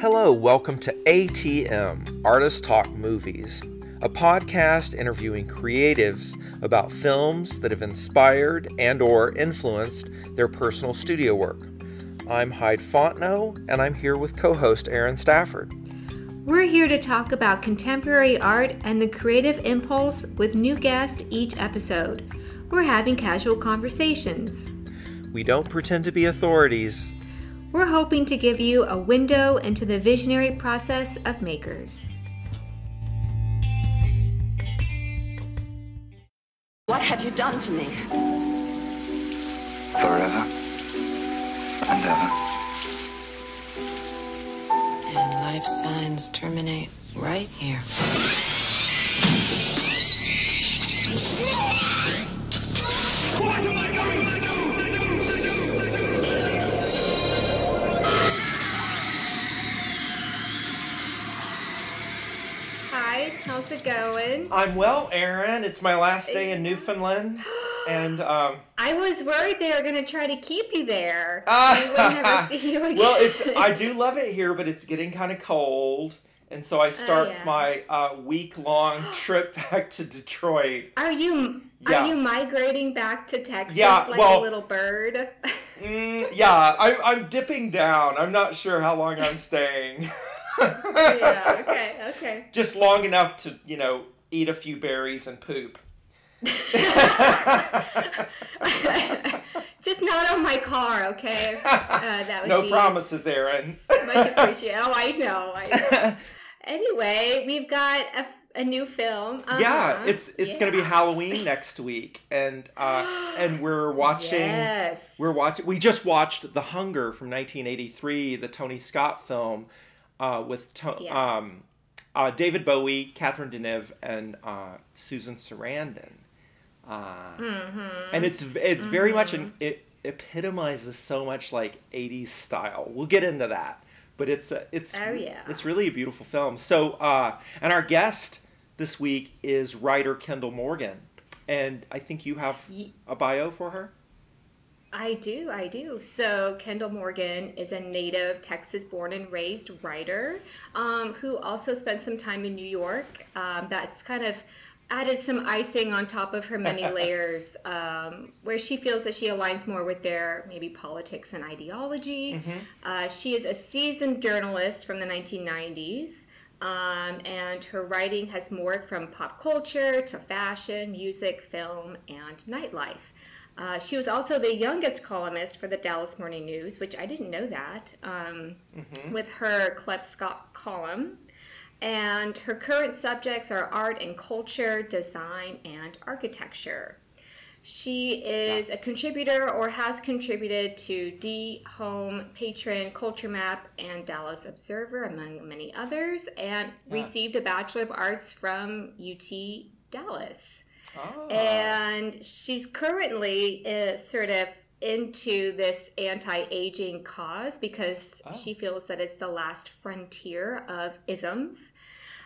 Hello, welcome to ATM, Artist Talk Movies, a podcast interviewing creatives about films that have inspired and or influenced their personal studio work. I'm Hyde Fontenot, and I'm here with co-host Aaron Stafford. We're here to talk about contemporary art and the creative impulse with new guests each episode. We're having casual conversations. We don't pretend to be authorities. We're hoping to give you a window into the visionary process of makers. What have you done to me? Forever and ever. And life signs terminate right here. It going? I'm well, Aaron. It's my last day in Newfoundland, and um, I was worried they were going to try to keep you there. Ah. we would never see you again. well, it's I do love it here, but it's getting kind of cold, and so I start Oh, yeah. my uh, week long trip back to Detroit. Are you Yeah. are you migrating back to Texas Yeah, like well- a little bird? Mm, yeah, I, I'm dipping down. I'm not sure how long I'm staying. Yeah. Okay. Okay. Just long enough to you know eat a few berries and poop. Just not on my car, okay? Uh, that would no promises, Aaron. Much appreciated. Oh, I know. I know. Anyway, we've got a, a new film. yeah, Uh-huh. it's it's gonna be Halloween next week, and uh, and we're watching. Yes. We're watching. We just watched The Hunger from 1983, the Tony Scott film, uh, with to- Yeah. um, uh, David Bowie, Catherine Deneuve, and uh, Susan Sarandon. Uh, Mm-hmm. And it's it's very much an it epitomizes so much like 80s style. We'll get into that, but it's a, it's Oh, yeah. it's really a beautiful film. So uh, and our guest this week is writer Kendall Morgan, and I think you have a bio for her. I do, I do. So, Kendall Morgan is a native Texas born and raised writer um, who also spent some time in New York. Um, that's kind of added some icing on top of her many layers, um, where she feels that she aligns more with their maybe politics and ideology. Uh, she is a seasoned journalist from the 1990s. Um, and her writing has morphed from pop culture to fashion, music, film, and nightlife. Uh, she was also the youngest columnist for the Dallas Morning News, which I didn't know that, um, with her Kleb Scott column. And her current subjects are art and culture, design, and architecture. She is a contributor or has contributed to D, Home, Patron, Culture Map, and Dallas Observer, among many others, and received a Bachelor of Arts from UT Dallas Oh. and she's currently uh, sort of into this anti-aging cause because Oh. she feels that it's the last frontier of isms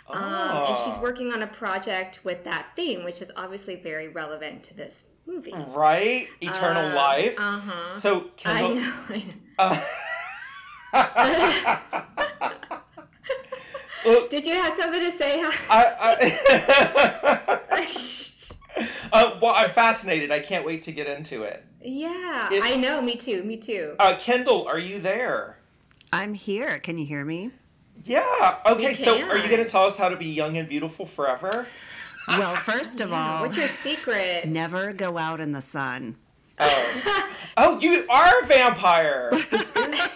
um, and she's Ah. working on a project with that theme which is obviously very relevant to this movie right, eternal Uh, life. uh-huh So i know, I know. Uh, did you have something to say I, I uh, well, I'm fascinated. I can't wait to get into it. yeah If- i know me too me too Uh, Kendall, are you there? I'm here. Can you hear me? Yeah. Okay. So, are you going to tell us how to be young and beautiful forever? Well, first of all, what's your secret never go out in the sun. Oh, oh, you are a vampire. This is.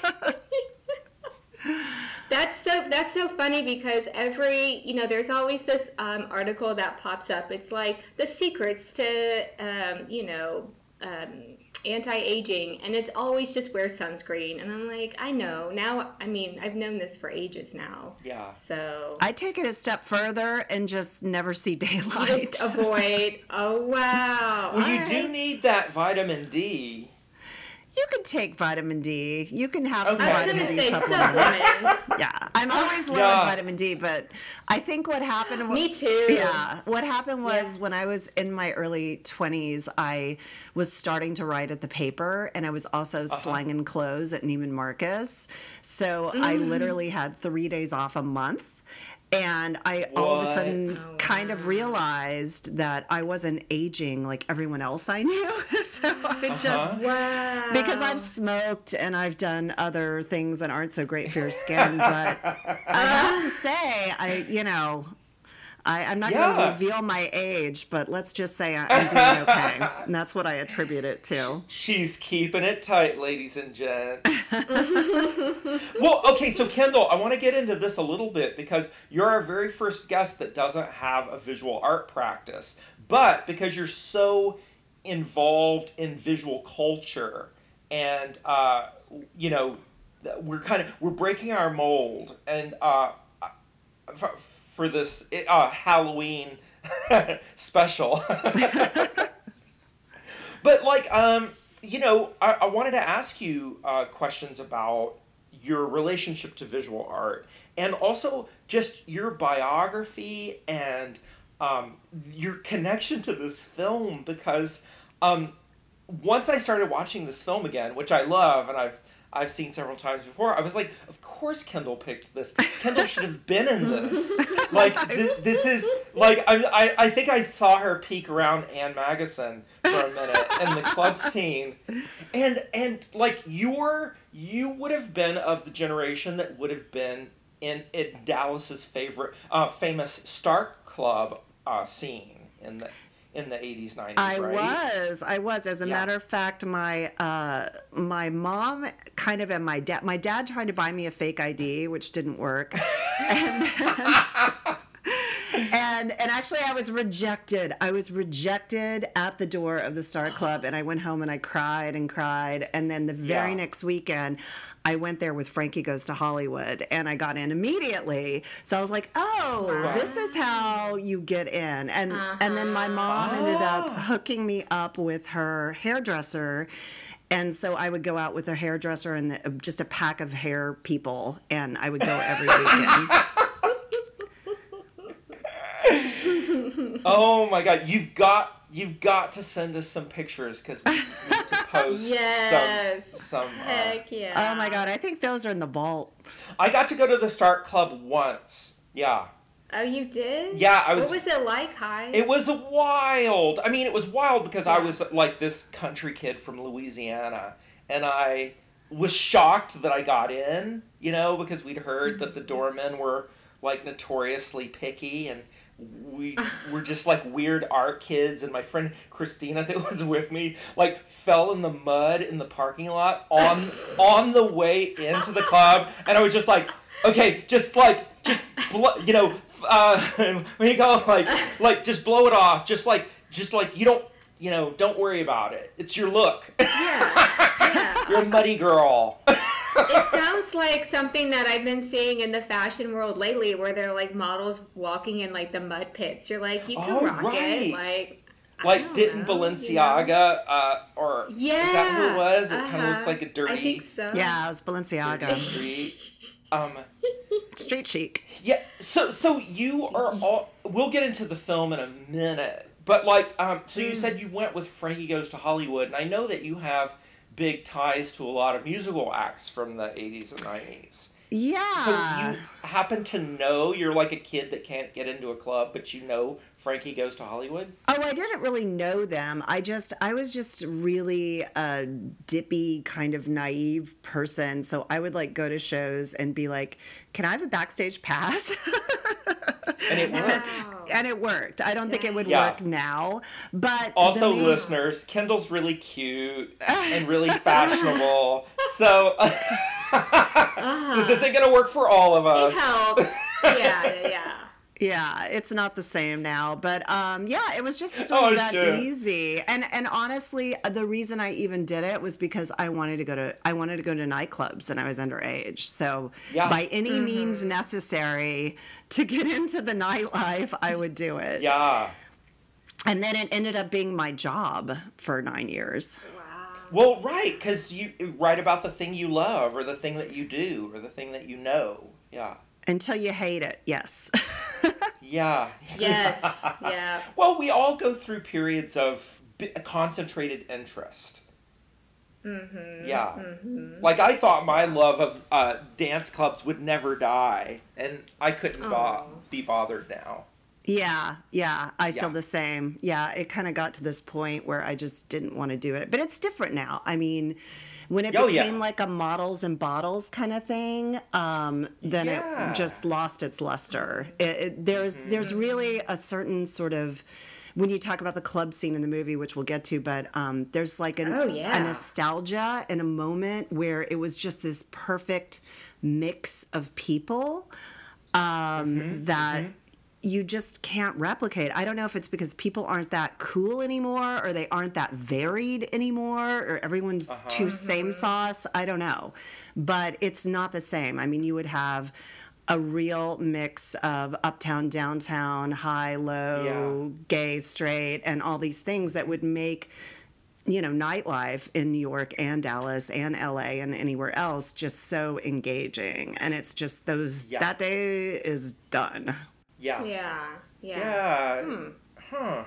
That's so that's so funny because every you know there's always this um, article that pops up. It's like the secrets to um, you know um, anti-aging, and it's always just wear sunscreen. And I'm like, I know now. I mean, I've known this for ages now. Yeah. So I take it a step further and just never see daylight. just avoid. Oh wow! Well, you All do need that vitamin D. you could take vitamin D. You can have some Okay. I was vitamin gonna D say supplements. supplements. Yeah, I'm always low Yeah. on vitamin D, but I think what happened. Me too. Yeah, what happened was Yeah. when I was in my early 20s, I was starting to write at the paper, and I was also Uh-huh. slanging clothes at Neiman Marcus. So I Mm. literally had three days off a month. And I all of a sudden Oh, kind of realized that I wasn't aging like everyone else I knew. so I Uh-huh. just Wow. because I've smoked and I've done other things that aren't so great for your skin, but I have to say, I you know, I, I'm not going to reveal my age, but let's just say I, I'm doing okay, and that's what I attribute it to. She's keeping it tight, ladies and gents. well, okay, so Kendall, I want to get into this a little bit because you're our very first guest that doesn't have a visual art practice. But because you're so involved in visual culture and, uh, you know, we're kind of we're breaking our mold and uh, for, for this uh, Halloween special. but like, um, you know, I, I wanted to ask you uh, questions about your relationship to visual art and also just your biography and um, your connection to this film because um, once I started watching this film again, which I love and I've I've seen several times before, I was like, of course Kendall picked this. Kendall should have been in this. Like this, this is like I, I I think I saw her peek around Ann Magnuson for a minute in the club scene, and and like you were you would have been of the generation that would have been in in Dallas's favorite uh, famous Starck Club uh, scene in the in the 80s 90s I right was, I was. As a Yeah. matter of fact, my uh, my mom kind of and my dad. My dad tried to buy me a fake ID, which didn't work, and then, and and actually, I was rejected. I was rejected at the door of the Starck Club, and I went home and I cried and cried. And then the very Yeah. next weekend, I went there with Frankie Goes to Hollywood, and I got in immediately. So I was like, "Oh, this is how you get in." And and then my uh-huh. mom ended up oh. hooking me up with her hairdresser. And so I would go out with a hairdresser and the, just a pack of hair people, and I would go every weekend. oh my god you've got you've got to send us some pictures because we need to post Yes. some some uh, Heck yeah. Oh my god, I think those are in the vault. i got to go to the Starck club once yeah Oh, you did? Yeah, I was- What was it like, Hi? It was wild. I mean, it was wild because I was like this country kid from Louisiana, and I was shocked that I got in. You know, because we'd heard that the doormen were like notoriously picky, and we were just like weird art kids. And my friend Christina, that was with me, like fell in the mud in the parking lot on on the way into the club, and I was just like, okay, just like just bl- you know uh, when you go like like just blow it off just like just like you don't you know don't worry about it it's your look yeah. yeah. you're a muddy girl it sounds like something that I've been seeing in the fashion world lately, where they're like models walking in like the mud pits. You're like, you can Oh, rock right. it, like. I like don't didn't know, you know? Balenciaga uh, or is that who it was it kind of uh-huh. looks like a dirty I think so. Yeah, it was dirty Balenciaga. street um Street chic. Yeah, so so you are all. We'll get into the film in a minute, but like, um, so you said you went with Frankie Goes to Hollywood, and I know that you have big ties to a lot of musical acts from the '80s and '90s. Yeah. So you happen to know you're like a kid that can't get into a club, but you know Frankie Goes to Hollywood. Oh, I didn't really know them. I just, I was just really a dippy, kind of naive person. So I would like go to shows and be like, "Can I have a backstage pass?" And it worked. Wow. and it worked. I don't think it would Yeah. work now, but Also, main- listeners, Kendall's really cute and really fashionable. So uh-huh. this isn't gonna work for all of us. It helps. yeah, yeah, yeah. Yeah, it's not the same now, but um, yeah, it was just sort of Oh, that sure. easy. And and honestly, the reason I even did it was because I wanted to go to I wanted to go to nightclubs, and I was underage. So Yeah. by any means necessary to get into the nightlife, I would do it. Yeah. And then it ended up being my job for nine years. Wow. Well, right, because you write about the thing you love, or the thing that you do, or the thing that you know. Yeah. Until you hate it, yes. Yeah. Yes. yeah. Well, we all go through periods of bi- concentrated interest. Mm-hmm, yeah. Like I thought my love of uh, dance clubs would never die, and I couldn't bo- be bothered now. Yeah, yeah, I Yeah. feel the same. Yeah, it kind of got to this point where I just didn't want to do it. But it's different now. I mean, when it Oh, yeah. became like a models and bottles kind of thing, um, then Yeah. Mm-hmm. it just lost its luster. It, it, there's there's really a certain sort of when you talk about the club scene in the movie, which we'll get to, but um, there's like an, Oh, yeah. a nostalgia and a moment where it was just this perfect mix of people um, that you just can't replicate. I don't know if it's because people aren't that cool anymore or they aren't that varied anymore or everyone's uh-huh. too same mm-hmm. sauce. I don't know. But it's not the same. I mean, you would have a real mix of uptown, downtown, high, low, gay, straight, and all these things that would make you know, nightlife in New York and Dallas and LA and anywhere else just so engaging. And it's just those, Yeah. that day is done. Yeah. Yeah. Yeah. Yeah. Hmm. Huh.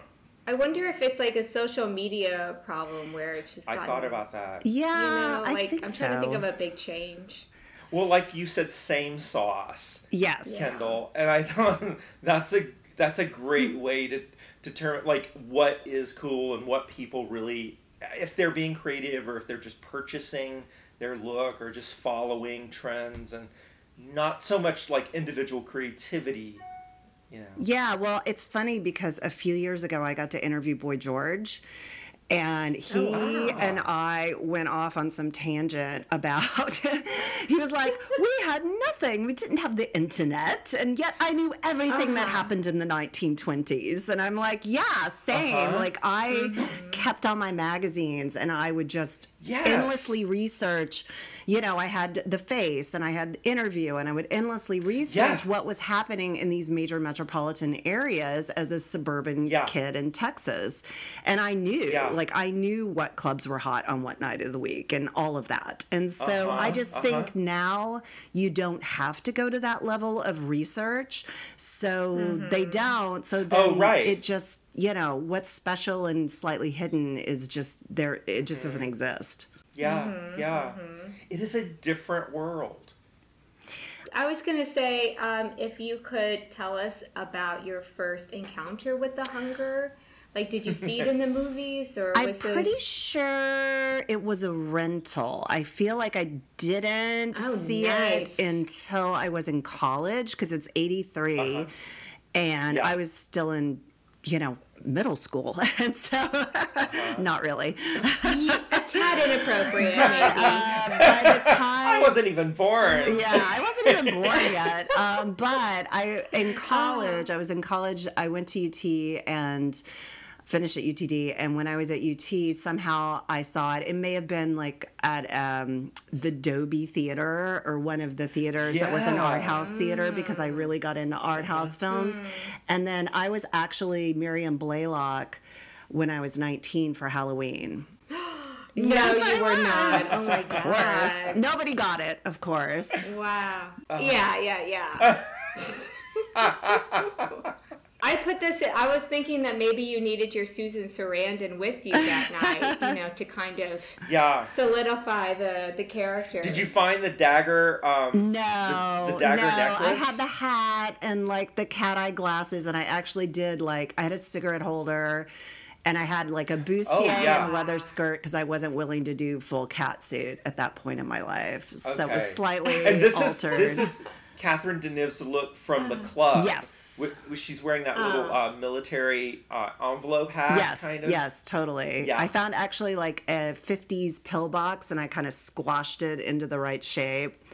I wonder if it's like a social media problem where it's just I gotten, thought about that. Yeah, you know, I like think I'm so. trying to think of a big change. Well, like you said, same sauce, yes. Kendall, and I thought that's a that's a great hmm. way to determine like what is cool and what people really, if they're being creative or if they're just purchasing their look or just following trends and not so much like individual creativity, you know. Yeah, well, it's funny because a few years ago I got to interview Boy George. And he wow. and I went off on some tangent about. he was like, "We had nothing. We didn't have the internet, and yet I knew everything that happened in the 1920s." And I'm like, "Yeah, same. Uh-huh. Like I kept all my magazines, and I would just Yes. endlessly research. You know, I had the face, and I had interview, and I would endlessly research Yeah. what was happening in these major metropolitan areas as a suburban Yeah. kid in Texas. And I knew, Yeah. like, I knew what clubs were hot on what night of the week and all of that. And so Uh-huh, I just uh-huh. think now you don't have to go to that level of research. So they don't. So then Oh, right. it just, you know, what's special and slightly hidden is just there, it just doesn't mm-hmm. exist. Yeah, yeah. Mm-hmm, mm-hmm. It is a different world. I was gonna say, um, if you could tell us about your first encounter with the hunger. Like, did you see it in the movies, or I'm was pretty sure it was a rental. I feel like I didn't Oh, see nice. it until I was in college because it's 83 uh-huh. and Yeah. I was still in, you know, middle school. And so, not really. a tad inappropriate, maybe. Uh, by the I wasn't even born. Yeah, I wasn't even born yet. Um, but I, in college, I was in college. I went to UT and finished at UTD. And when I was at UT, somehow I saw it. It may have been like at um, the Dobie Theater or one of the theaters that was an art house theater because I really got into art house films. And then I was actually Miriam Blaylock when I was 19 for Halloween. no, Yes, I you were not. Oh my Of course. god! Nobody got it, of course. Wow. Uh-huh. Yeah, yeah, yeah. I put this. I was thinking that maybe you needed your Susan Sarandon with you that night, you know, to kind of Yeah. solidify the the character. Did you find the dagger? Um, No, the, the dagger no. necklace. I had the hat and like the cat eye glasses, and I actually did like I had a cigarette holder, and I had like a bustier Oh, yeah. and a leather skirt because I wasn't willing to do full cat suit at that point in my life, so it was slightly and this altered. is this is Catherine Deneuve's look from the club. Yes. Wh- wh- she's wearing that little uh, military uh, envelope hat. Yes, kind of. yes, totally. Yeah. I found actually like a 50s pillbox and I kind of squashed it into the right shape.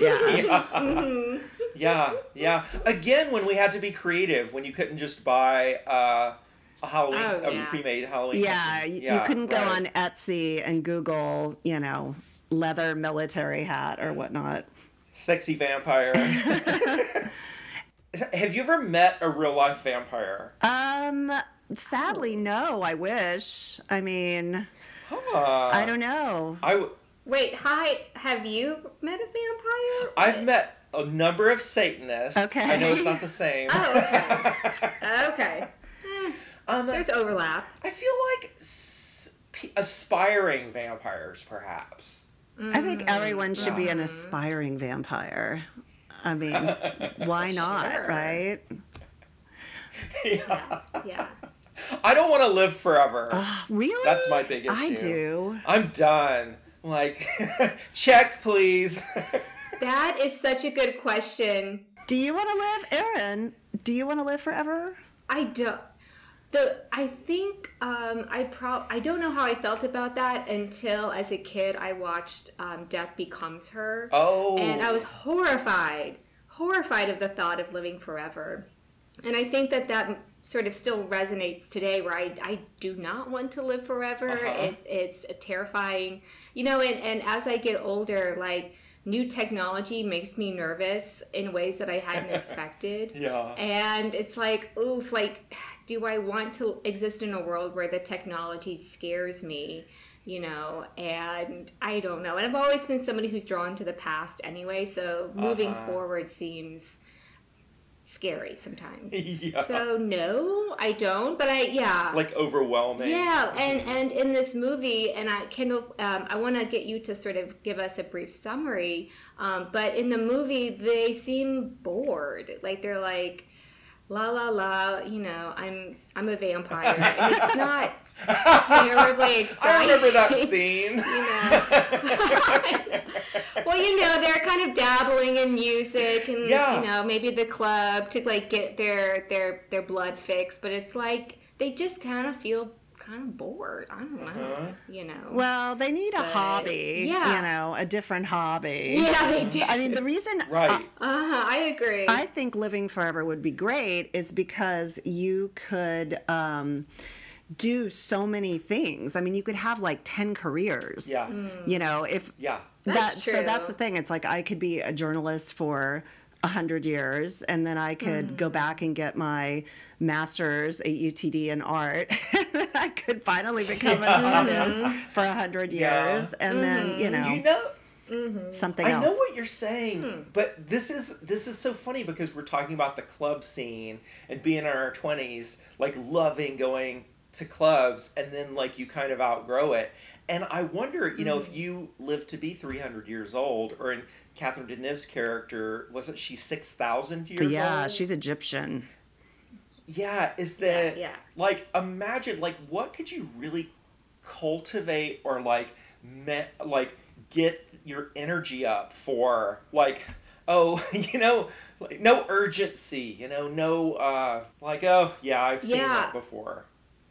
Yeah. Yeah, yeah. Again, when we had to be creative, when you couldn't just buy uh, a Halloween, Oh, a pre-made Halloween. Yeah, Yeah, you couldn't go on Etsy and Google, you know, leather military hat or whatnot. Sexy vampire. Have you ever met a real life vampire? Um, sadly, no. I wish. I mean, Huh. I don't know. I w- Wait, hi. Have you met a vampire? I've met a number of Satanists. Okay. I know it's not the same. Oh, okay. okay. Eh, um, there's overlap. I feel like s- p- aspiring vampires, perhaps. I think mm. everyone should be an mm. aspiring vampire. I mean, why not, Sure. right? yeah. Yeah. I don't want to live forever. Really? That's my big I do. I'm done. Like, check, please. That is such a good question. Do you want to live, Aaron? Do you want to live forever? I don't. The I think um, I pro I don't know how I felt about that until as a kid I watched um, Death Becomes Her. oh. and I was horrified, horrified of the thought of living forever. And I think that that sort of still resonates today, where I, I do not want to live forever. Uh-huh. It, it's a terrifying, you know. And, and as I get older, like new technology makes me nervous in ways that I hadn't expected. Yeah. And it's like, oof, like, do I want to exist in a world where the technology scares me? You know, and I don't know. And I've always been somebody who's drawn to the past anyway, so moving Uh-huh. forward seems scary sometimes. Yeah. So no, I don't. But I, yeah, like overwhelming. yeah, and and in this movie, and I Kendall, um, I want to get you to sort of give us a brief summary. Um, but in the movie, they seem bored. Like they're like, la la la. You know, I'm I'm a vampire. And it's not terribly exciting. I remember that scene. You know. well, you know, they're kind of dabbling in music and Yeah. you know, maybe the club to like get their their their blood fixed, but it's like they just kind of feel kind of bored. I don't know, Uh-huh. you know. Well, they need a But, hobby, yeah. you know, a different hobby. yeah, they do. I mean, the reason Right. uh-huh, I agree. I think living forever would be great is because you could um, do so many things. I mean, you could have like 10 careers. Yeah. You know, if Yeah. That's that, so that's the thing. It's like I could be a journalist for a hundred years and then I could Mm. go back and get my master's at UTD in art. I could finally become an artist for a hundred Yeah. years and then, you know, You know, something else. I else. know what you're saying, Hmm. but this is this is so funny because we're talking about the club scene and being in our twenties, like loving going to clubs, and then like you kind of outgrow it. And I wonder, you know, if Hmm. you live to be 300 years old, or in Catherine Deneuve's character, wasn't she 6,000 years yeah, old? she's Egyptian. Yeah, is that yeah. like imagine like what could you really cultivate or like me, like get your energy up for like oh you know like no urgency you know no uh like oh yeah I've seen Yeah. that before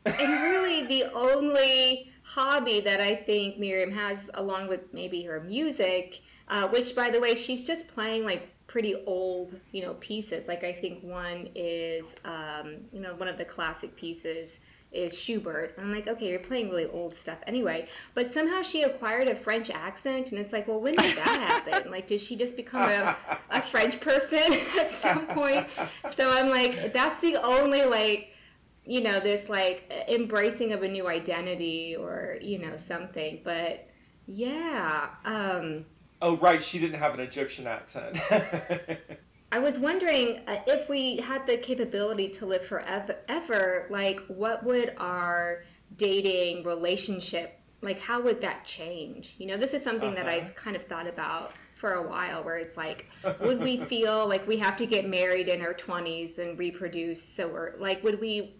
and really the only hobby that I think Miriam has, along with maybe her music, uh, which by the way, she's just playing like pretty old, you know, pieces. Like I think one is, um, you know, one of the classic pieces is Schubert. And I'm like, okay, you're playing really old stuff anyway. But somehow she acquired a French accent, and it's like, well, when did that happen? like, did she just become a, a French person at some point? So I'm like, that's the only like you know this like embracing of a new identity or you know something but yeah um. Oh right she didn't have an Egyptian accent. I was wondering uh, if we had the capability to live forever ever like what would our dating relationship like how would that change? You know this is something that Uh-huh. i've kind of thought about for a while where it's like would we feel like we have to get married in our 20s and reproduce so we're like would we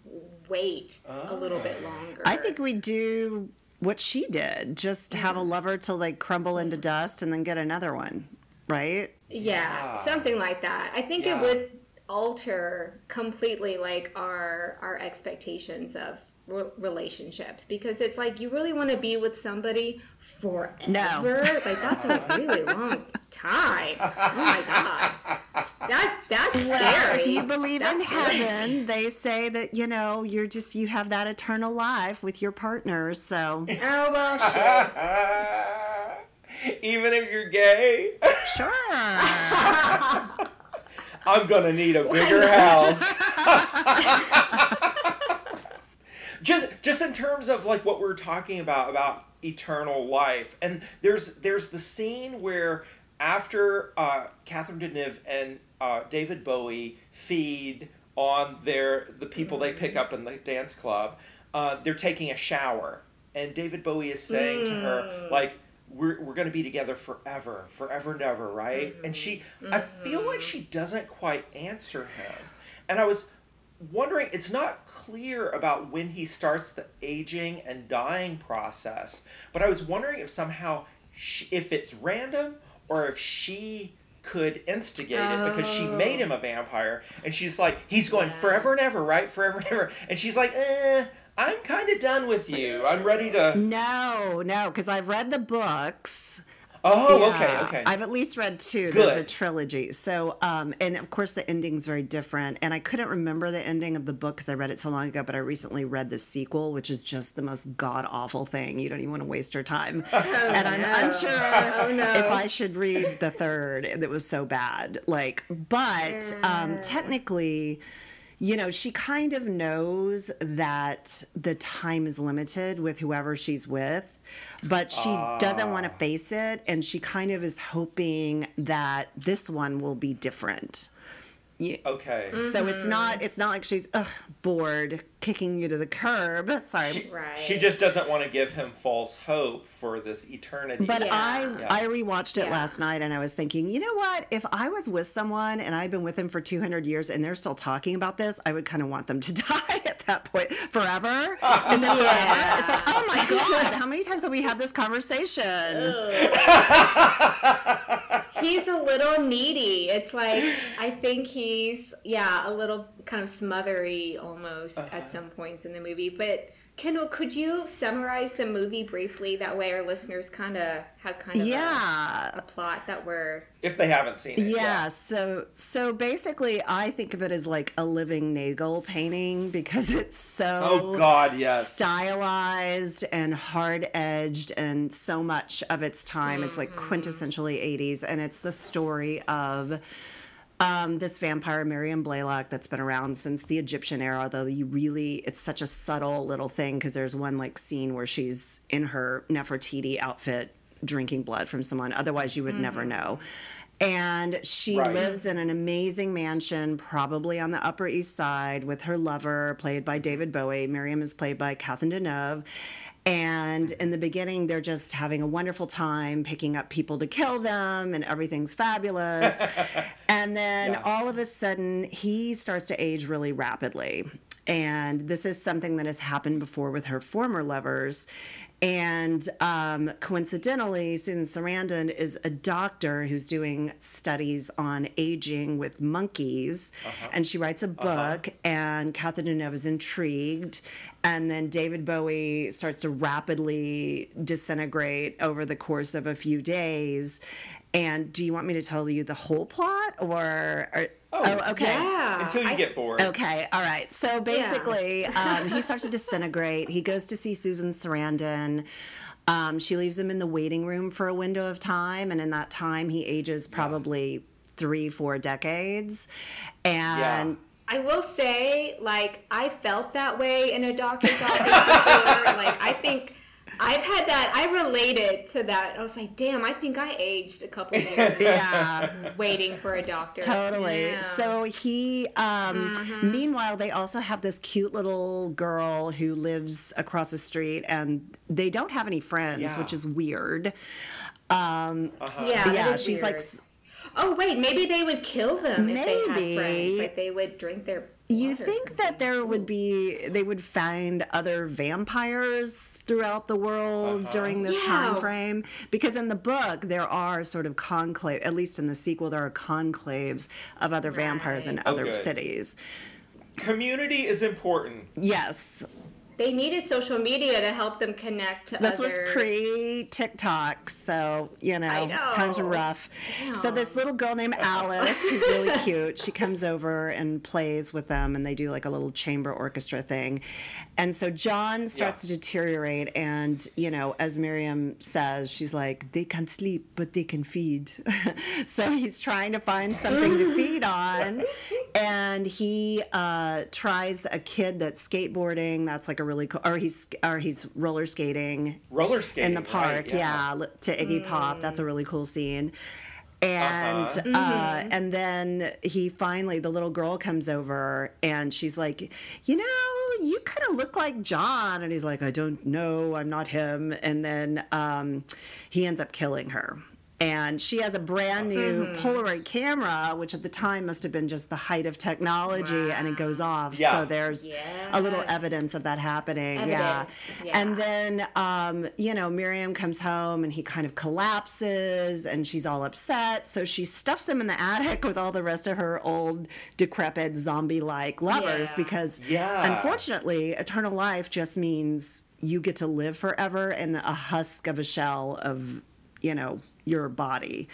wait a little bit ah. longer I think we do what she did, just have a mm-hmm. lover till they crumble into dust and then get another one, right? yeah, Yeah. something like that i think Yeah. it would alter completely like our our expectations of re- relationships because it's like you really want to be with somebody forever No. like that's a really long time oh my god that that's Well, scary if you believe in heaven, crazy. they say that you know you're just you have that eternal life with your partner. So oh well shit even if you're gay sure, I'm gonna need a bigger house. just just in terms of like what we're talking about about eternal life, and there's there's the scene where after uh, Catherine Deneuve and uh, David Bowie feed on their the people they pick up in the dance club, uh, they're taking a shower, and David Bowie is saying to her like. We're, we're going to be together forever, forever and ever, right? And she, I feel like she doesn't quite answer him. And I was wondering it's not clear about when he starts the aging and dying process but i was wondering if somehow she, if it's random or if she could instigate it because she made him a vampire and she's like he's going forever and ever right? Forever and ever. And she's like eh, i'm kind of done with you. I'm ready to No, no, because I've read the books. Oh Yeah, okay okay I've at least read two. There's a trilogy. So, um, and of course, the ending's very different. And I couldn't remember the ending of the book because I read it so long ago. But I recently read the sequel, which is just the most god awful thing. You don't even want to waste your time. and I'm no. unsure Oh, no. if I should read the third. That was so bad. Like, but um, technically. You know, she kind of knows that the time is limited with whoever she's with, but she doesn't want to ah. face it. And she kind of is hoping that this one will be different. Okay So it's not it's not like she's ugh, bored, kicking you to the curb. Sorry, she, Right. she just doesn't want to give him false hope for this eternity But Yeah. I Yeah. I rewatched it Yeah. last night and I was thinking, you know what? If I was with someone and I've been with them for 200 years and they're still talking about this, I would kind of want them to die at that point forever. Is it forever? It's like, oh my god, how many times have we had this conversation? he's a little needy. It's like I think he's yeah a little kind of smothery almost Uh-huh. at some points in the movie. But Kendall, could you summarize the movie briefly? That way, our listeners kind of have kind of a- Yeah. a, plot that we're if they haven't seen it Yeah, so so basically I think of it as like a living Nagel painting because it's so Oh, God, yes. stylized and hard edged and so much of its time. It's like Mm-hmm. quintessentially 80s and it's the story of um, this vampire Miriam Blaylock that's been around since the Egyptian era, though you really it's such a subtle little thing because there's one like scene where she's in her Nefertiti outfit drinking blood from someone. Otherwise, you would never know. And she Right. lives in an amazing mansion, probably on the Upper East Side, with her lover, played by David Bowie. Miriam is played by Catherine Deneuve. And in the beginning, they're just having a wonderful time picking up people to kill them, and everything's fabulous. and then Yeah. all of a sudden, he starts to age really rapidly. And this is something that has happened before with her former lovers. And um, coincidentally, Susan Sarandon is a doctor who's doing studies on aging with monkeys. And she writes a book, and Catherine Deneuve is intrigued. And then David Bowie starts to rapidly disintegrate over the course of a few days. And do you want me to tell you the whole plot, or, or Oh, okay? yeah. until you I- get bored Okay, all right. So basically, um, he starts to disintegrate. He goes to see Susan Sarandon. Um, she leaves him in the waiting room for a window of time, and in that time, he ages probably three, four decades. And I will say, like, I felt that way in a doctor's office before. like, I think I've had that. I related to that. I was like, damn, I think I aged a couple years yeah. waiting for a doctor. Totally. Yeah. So he, um, meanwhile, they also have this cute little girl who lives across the street, and they don't have any friends, Yeah. which is weird. Um, yeah, that yeah, is she's like, weird. s- oh wait, maybe they would kill them if they Maybe. had friends. Like they would drink their. You think that there would be they would find other vampires throughout the world uh-huh. during this Yeah. time frame? Because in the book there are sort of conclave at least in the sequel there are conclaves of other vampires in Right. Oh, other good. cities. community is important Yes. They needed social media to help them connect to This was pre TikTok, so you know, know. times were rough. So this little girl named Alice, who's really cute, she comes over and plays with them, and they do like a little chamber orchestra thing. And so John starts Yeah. to deteriorate, and you know, as Miriam says, she's like, they can't sleep, but they can feed. so he's trying to find something to feed on, and he uh, tries a kid that's skateboarding. That's like a really cool, or he's or he's roller skating Roller skating in the park, right, yeah. li- to Iggy Pop. That's a really cool scene. And Uh-huh. uh, and then he finally, the little girl comes over and she's like, you know, you kind of look like John. And he's like, I don't know, I'm not him. And then um, he ends up killing her. And she has a brand new Polaroid camera, which at the time must have been just the height of technology, and it goes off. Yeah. So there's a little evidence of that happening. Yeah. yeah. And then, um, you know, Miriam comes home and he kind of collapses and she's all upset. So she stuffs him in the attic with all the rest of her old, decrepit, zombie like lovers Yeah. because, unfortunately, eternal life just means you get to live forever in a husk of a shell of, you know, your body.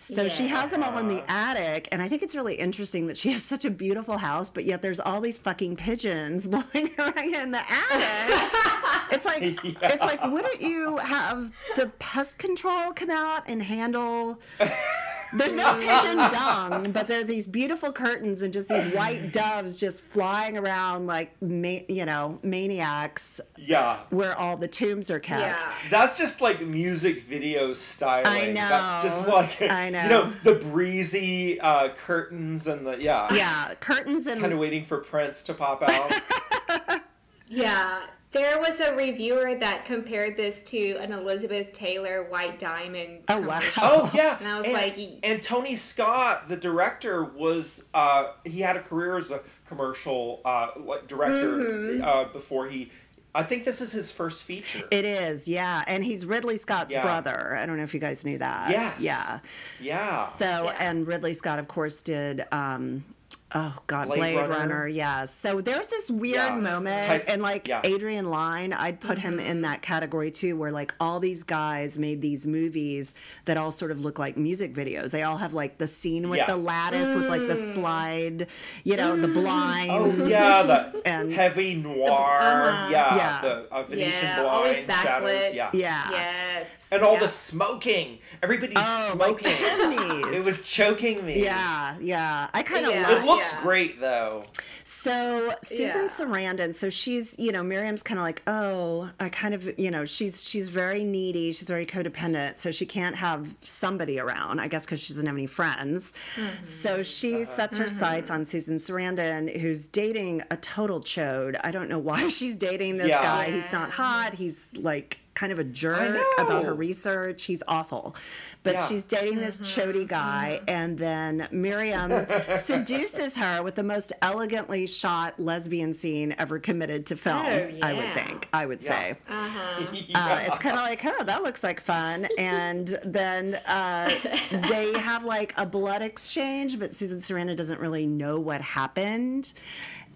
So she has them all in the attic, and I think it's really interesting that she has such a beautiful house, but yet there's all these fucking pigeons blowing around in the attic. it's like it's like wouldn't you have the pest control come out and handle? There's no pigeon dung, but there's these beautiful curtains and just these white doves just flying around like ma- you know maniacs yeah where all the tombs are kept. Yeah. That's just like music video styling. I know. That's just like I know. You know. know the breezy uh, curtains and the yeah. Yeah, curtains and Kind of waiting for Prince to pop out. Yeah, there was a reviewer that compared this to an Elizabeth Taylor White Diamond. Oh, wow. oh yeah. And I was and, like, and Tony Scott, the director, was uh, he had a career as a commercial uh, director Mm-hmm. uh, before he. I think this is his first feature. It is, yeah. And he's Ridley Scott's Yeah. brother. I don't know if you guys knew that. Yes. Yeah. yeah. So, Yeah. and Ridley Scott, of course, did. Um, Oh God, Blade Blade, Runner. Runner. yeah. So there's this weird Yeah. moment, Type- and like yeah. Adrian Lyne, I'd put him Mm-hmm. in that category too, where like all these guys made these movies that all sort of look like music videos. They all have like the scene with Yeah. the lattice with like the Mm. slide, you know, the blind. Oh yeah, the And- heavy noir. Uh-huh. Yeah, Yeah. the uh, Venetian Yeah, blind shadows. Yeah. Yeah. Yes. And all yeah. the smoking. Everybody's Oh, smoking. chimneys. it was choking me. Yeah, yeah. I kind of Yeah. Love looks Yeah. great though. So Susan Yeah. Sarandon, so she's, you know, Miriam's kind of like, oh, I kind of, you know, she's she's very needy, she's very codependent, so she can't have somebody around, I guess, because she doesn't have any friends. Mm-hmm. So she uh-huh. sets her mm-hmm. sights on Susan Sarandon, who's dating a total chode. I don't know why she's dating this Yeah. guy. He's not hot. He's like kind of a jerk about her research. He's awful. But Yeah. she's dating this chody guy, and then Miriam seduces her with the most elegantly shot lesbian scene ever committed to film, Oh, I would think, I would Yeah. say. Uh-huh. Uh, it's kind of like, oh, that looks like fun. And then uh, they have like a blood exchange, but Susan Sarandon doesn't really know what happened.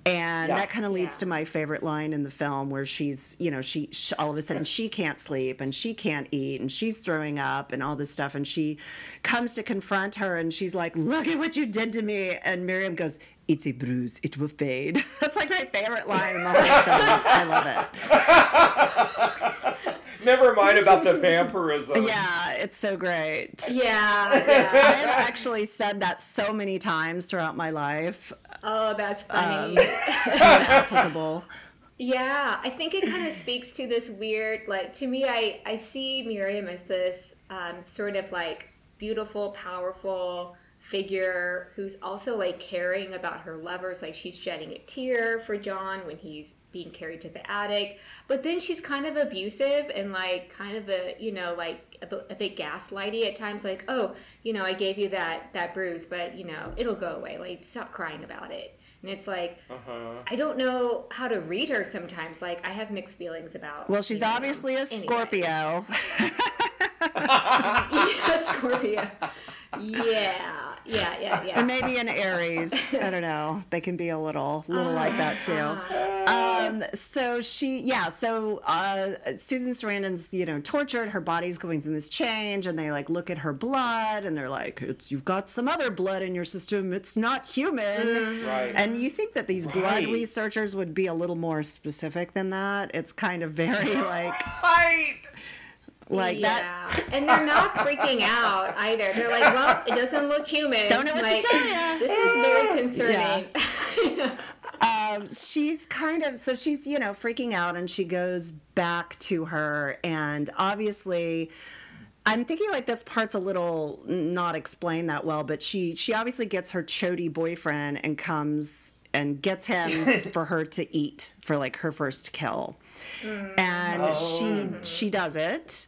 And Yeah. that kind of leads Yeah. to my favorite line in the film where she's, you know, she, sh all of a sudden she can't sleep and she can't eat and she's throwing up and all this stuff. And she comes to confront her and she's like, look at what you did to me. And Miriam goes, it's a bruise. It will fade. That's like my favorite line in the whole film. I love it. Never mind about the vampirism. Yeah, it's so great. Yeah. I've actually said that so many times throughout my life. Oh, that's funny. Applicable. Yeah, I think it kind of speaks to this weird, like, to me, I, I see Miriam as this um, sort of like beautiful, powerful figure who's also like caring about her lovers. Like, she's shedding a tear for John when he's being carried to the attic. But then she's kind of abusive and like kind of a, you know, like a, bit- a bit gaslighty at times. Like, oh, you know, I gave you that, that bruise, but, you know, it'll go away. Like, stop crying about it. And it's like, Uh-huh. I don't know how to read her sometimes. Like I have mixed feelings about. Well, she's Miriam. obviously a Anyway. Scorpio. yeah, Scorpio. Yeah, yeah, yeah, yeah. And maybe an Aries. I don't know. They can be a little, little like that too. Um, so she, yeah. So uh, Susan Sarandon's, you know, tortured. Her body's going through this change, and they like look at her blood, and they're like, "It's you've got some other blood in your system. It's not human." Right. And you think that these blood researchers would be a little more specific than that? It's kind of very like, Right. Like that. and they're not freaking out either. They're like, "Well, it doesn't look human." Don't know what to tell ya. This is very concerning. um, she's kind of so she's you know freaking out, and she goes back to her, and obviously. I'm thinking like this part's a little not explained that well, but she she obviously gets her chody boyfriend and comes and gets him for her to eat for like her first kill, and she she does it,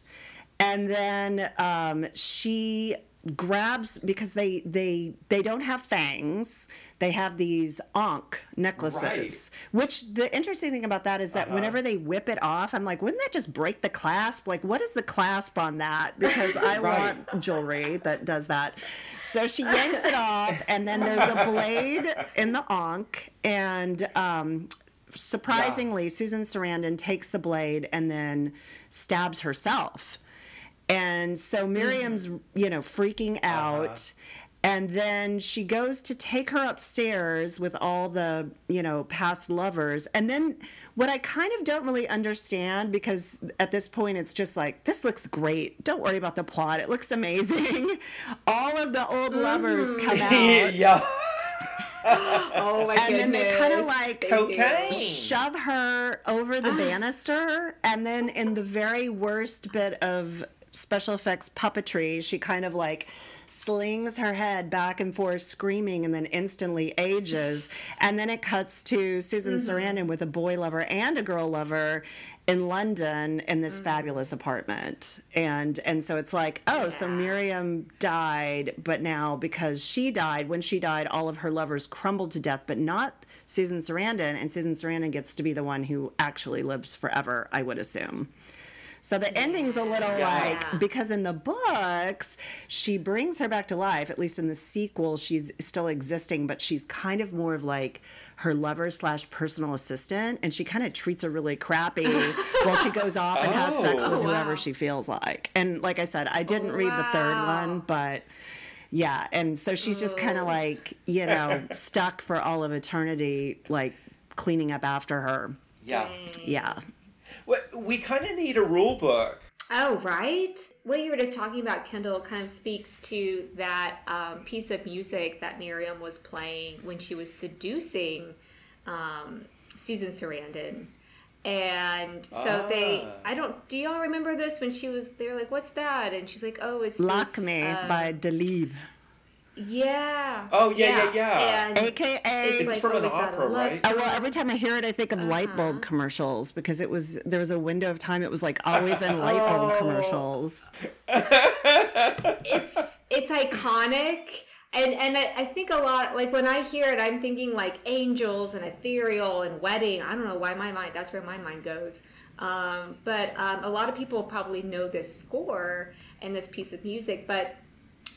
and then um, she grabs because they they they don't have fangs. They have these ankh necklaces right. which the interesting thing about that is that whenever they whip it off i'm like wouldn't that just break the clasp? Like what is the clasp on that? Because i Right. want jewelry that does that. So she yanks it off and then there's a blade in the ankh and um surprisingly susan sarandon takes the blade and then stabs herself and so hmm. Miriam's, you know, freaking uh-huh. out. And then she goes to take her upstairs with all the, you know, past lovers. And then what I kind of don't really understand because at this point it's just like, this looks great. Don't worry about the plot. It looks amazing. all of the old mm-hmm. lovers come out. yeah. Oh my And then they kinda like They. Cocaine. shove her over the ah. banister and then in the very worst bit of special effects puppetry. She kind of like slings her head back and forth screaming and then instantly ages. And then it cuts to susan mm-hmm. sarandon with a boy lover and a girl lover in london in this mm-hmm. fabulous apartment. And and so it's like oh so miriam died but now because she died when she died all of her lovers crumbled to death but not Susan Sarandon, and Susan Sarandon gets to be the one who actually lives forever, I would assume. So the ending's a little Yeah. like because in the books she brings her back to life. At least in the sequel, she's still existing, but she's kind of more of like her lover slash personal assistant, and she kind of treats her really crappy while she goes off and has sex Oh. with Oh, whoever she feels like. And like I said, I didn't read the third one, but yeah, and so she's just kind of like you know stuck for all of eternity, like cleaning up after her. Yeah. Yeah. We, we kind of need a rule book. Oh, right. What you were just talking about, Kendall, kind of speaks to that um, piece of music that Miriam was playing when she was seducing um, Susan Sarandon. And so they, Ah. I don't, do y'all remember this when she was, they were like, what's that? And she's like, oh, it's Lock this, Me um, by Delibes, Yeah. Oh, yeah, yeah, yeah. And aka. it's, It's like, from oh, an is that a opera, right? Oh, well, every time I hear it, I think of light Uh-huh. bulb commercials because it was there was a window of time it was like always in light bulb Oh. commercials. it's it's iconic and and I, I think a lot like when i hear it i'm thinking like angels and ethereal and wedding i don't know why my mind that's where my mind goes um, but um, a lot of people probably know this score and this piece of music but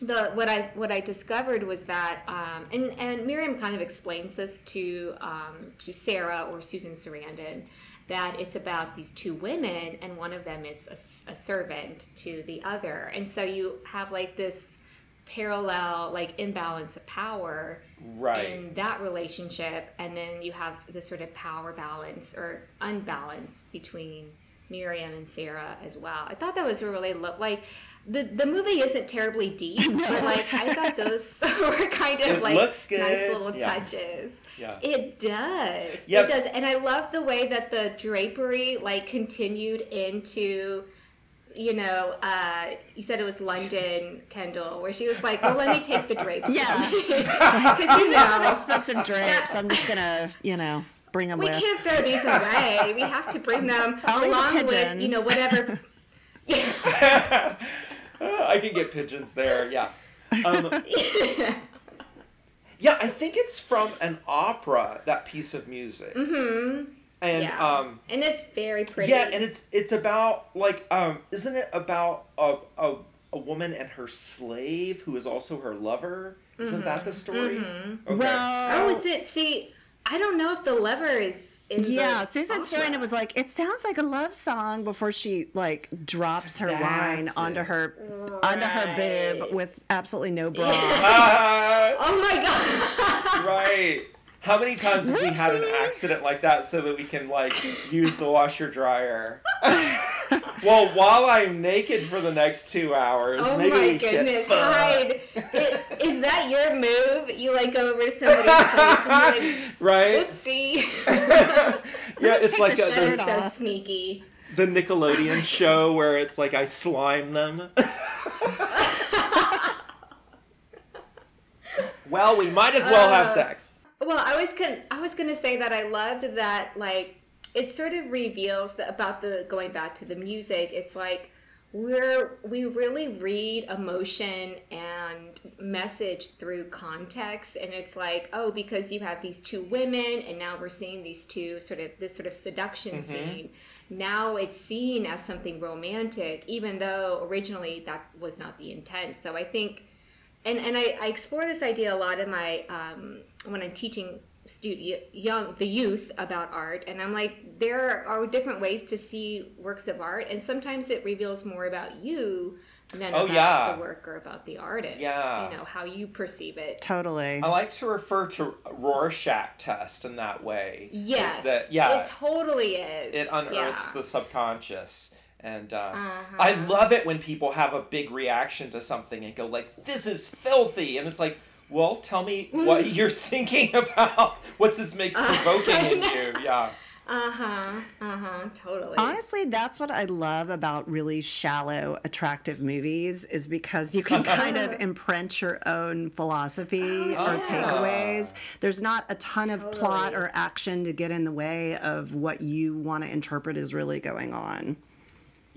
the what I what I discovered was that um, and and Miriam kind of explains this to um, to Sarah or Susan Sarandon that it's about these two women and one of them is a servant to the other and so you have like this parallel like imbalance of power Right. in that relationship and then you have this sort of power balance or unbalance between Miriam and Sarah as well. I thought that was really lo- like the the movie isn't terribly deep, but like I thought those were kind of It like looks nice little Yeah. touches. Yeah. It does. Yep. It does. And I love the way that the drapery like continued into you know, uh, you said it was London, Kendall, where she was like, "Well, let me take the drapes." Yeah. because you These are some know, expensive drapes. I'm just gonna, you know, bring them we with. can't throw these away. We have to bring them I'll along with, you know, whatever. Yeah. I can get pigeons there. Yeah. Um, yeah, I think it's from an opera. That piece of music. Mm-hmm. And yeah. um, and it's very pretty. yeah, and it's it's about like um, isn't it about a a, a woman and her slave who is also her lover? Isn't that the story? Okay. Well, oh, is it? See, I don't know if the lever is. in the yeah, Susan opera. Sarandon was like, it sounds like a love song before she like drops her wine That's onto it. her onto her bib with absolutely no bra. Ah, Oh my god! right. How many times have we had an accident like that so that we can like use the washer dryer? Well, while I'm naked for the next two hours, Oh maybe my goodness, should. hide. It, is that your move? You like go over to somebody's place and you're like, right? oopsie. yeah, it's like the a, so sneaky. the Nickelodeon show where it's like I slime them. well, we might as well have Uh, sex. Well, I was gonna, I was gonna say that I loved that like it sort of reveals that about the going back to the music. It's like we're we really read emotion and message through context, and it's like oh because you have these two women, and now we're seeing these two sort of this sort of seduction scene. Now it's seen as something romantic, even though originally that was not the intent. So I think and and I, I explore this idea a lot in my um, when I'm teaching student young the youth about art and I'm like there are different ways to see works of art and sometimes it reveals more about you than Oh, about yeah. the work or about the artist Yeah. you know how you perceive it Totally. I like to refer to Rorschach test in that way. yes that- yeah, it totally is it unearths yeah. the subconscious and uh, Uh-huh. i love it when people have a big reaction to something and go like this is filthy and it's like well tell me what you're thinking about. What's this make provoking in you? Yeah. Uh-huh uh-huh totally. Honestly, that's what I love about really shallow, attractive movies is because you can kind of imprint your own philosophy or takeaways. There's not a ton of plot or action to get in the way of what you want to interpret is really going on.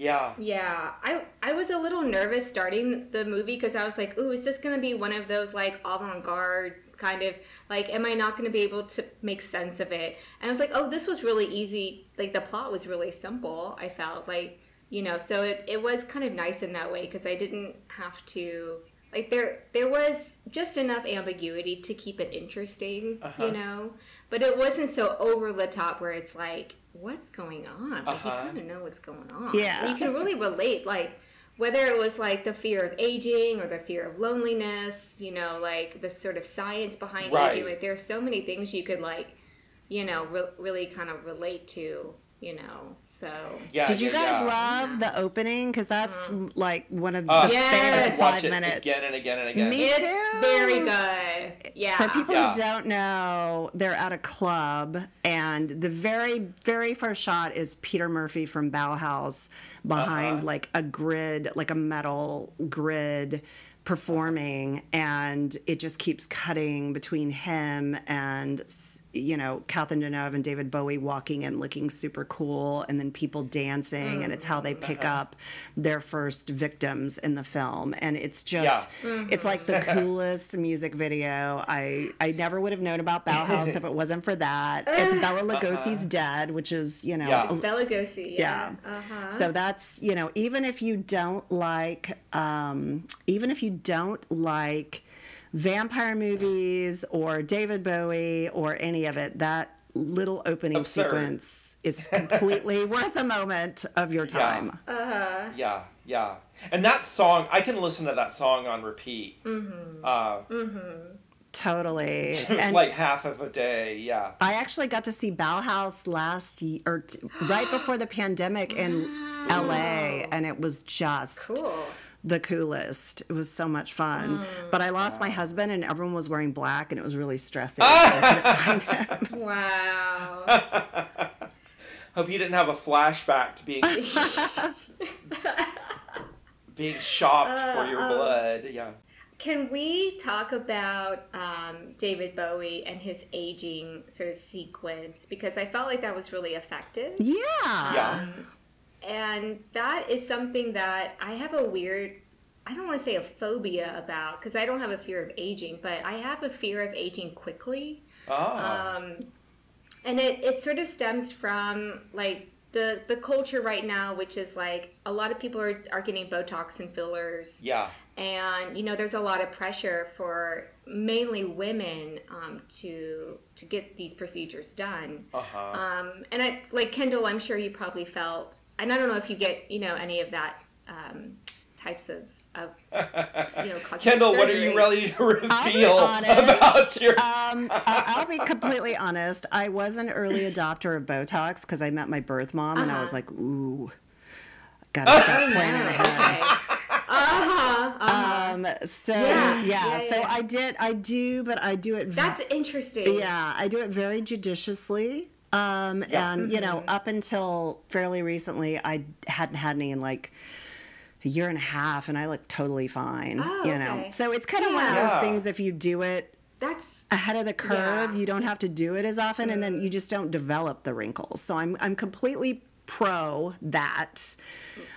Yeah Yeah, I I was a little nervous starting the movie because I was like, "Ooh, is this going to be one of those like avant-garde kind of like am I not going to be able to make sense of it?" And I was like, "Oh, this was really easy. Like the plot was really simple." I felt like, you know, so it it was kind of nice in that way because I didn't have to like there there was just enough ambiguity to keep it interesting, you uh-huh. know, but it wasn't so over the top where it's like, "What's going on?" Like Uh-huh. you kind of know what's going on. Yeah. And you can really relate, like whether it was like the fear of aging or the fear of loneliness, you know, like the sort of science behind Right. aging. Like there are so many things you could like, you know, re- really kind of relate to, you know. So yeah Did you yeah, guys yeah. love the opening? Because that's like one of Uh, the Yes. favorite watch five it minutes. again and again and again Me it's too. very good. Yeah. For people Yeah. who don't know, they're at a club, and the very, very first shot is Peter Murphy from Bauhaus behind Uh-huh. like a grid, like a metal grid performing and it just keeps cutting between him and s- you know Catherine Deneuve and David Bowie walking and looking super cool and then people dancing and it's how they pick Uh-huh. up their first victims in the film and it's just it's like the coolest music video I I never would have known about Bauhaus if it wasn't for that it's Bela Lugosi's dead which is you know Uh-huh. Yeah. a- Bela Lugosi. yeah. Yeah. Uh-huh. So that's, you know, even if you don't like, um, even if you don't like vampire movies or David Bowie or any of it, that little opening Absurd. sequence is completely worth a moment of your time. yeah yeah and that song i can listen to that song on repeat Mm-hmm. uh, Totally. And like half of a day yeah I actually got to see Bauhaus last year, or t- right before the pandemic in LA, and it was just cool. The coolest. It was so much fun. Mm. But I lost my husband, and everyone was wearing black, and it was really stressing. I couldn't find him. Wow. Hope you didn't have a flashback to being being shopped for uh, your uh. blood. Yeah. Can we talk about um, David Bowie and his aging sort of sequence? Because I felt like that was really effective. yeah. Yeah. Um, And that is something that I have a weird, I don't want to say a phobia about, because I don't have a fear of aging, but I have a fear of aging quickly. Oh. Um, and it, it sort of stems from like the, the culture right now, which is like a lot of people are, are getting Botox and fillers yeah. and you know there's a lot of pressure for mainly women um, to to get these procedures done Uh-huh. um, and I like Kendall I'm sure you probably felt and I don't know if you get you know any of that um, types of, of you know cosmetic Kendall, what are you surgery. ready to reveal honest. about your um, I- I'll be completely honest. I was an early adopter of Botox because I met my birth mom, and I was Uh-huh. like, ooh. gotta start planning ahead. Okay. Uh-huh. uh-huh. Um, so Yeah, yeah, yeah, so yeah. I did, I do, but I do it. v- That's interesting. yeah, I do it very judiciously. Um, and you know, Mm-hmm. up until fairly recently, I hadn't had any in like a year and a half, and I look totally fine. Oh, you know, okay. so it's kind of one of those Yeah. things. If you do it That's ahead of the curve, Yeah. Mm. you don't have to do it as often, and then you just don't develop the wrinkles. So I'm I'm completely pro that.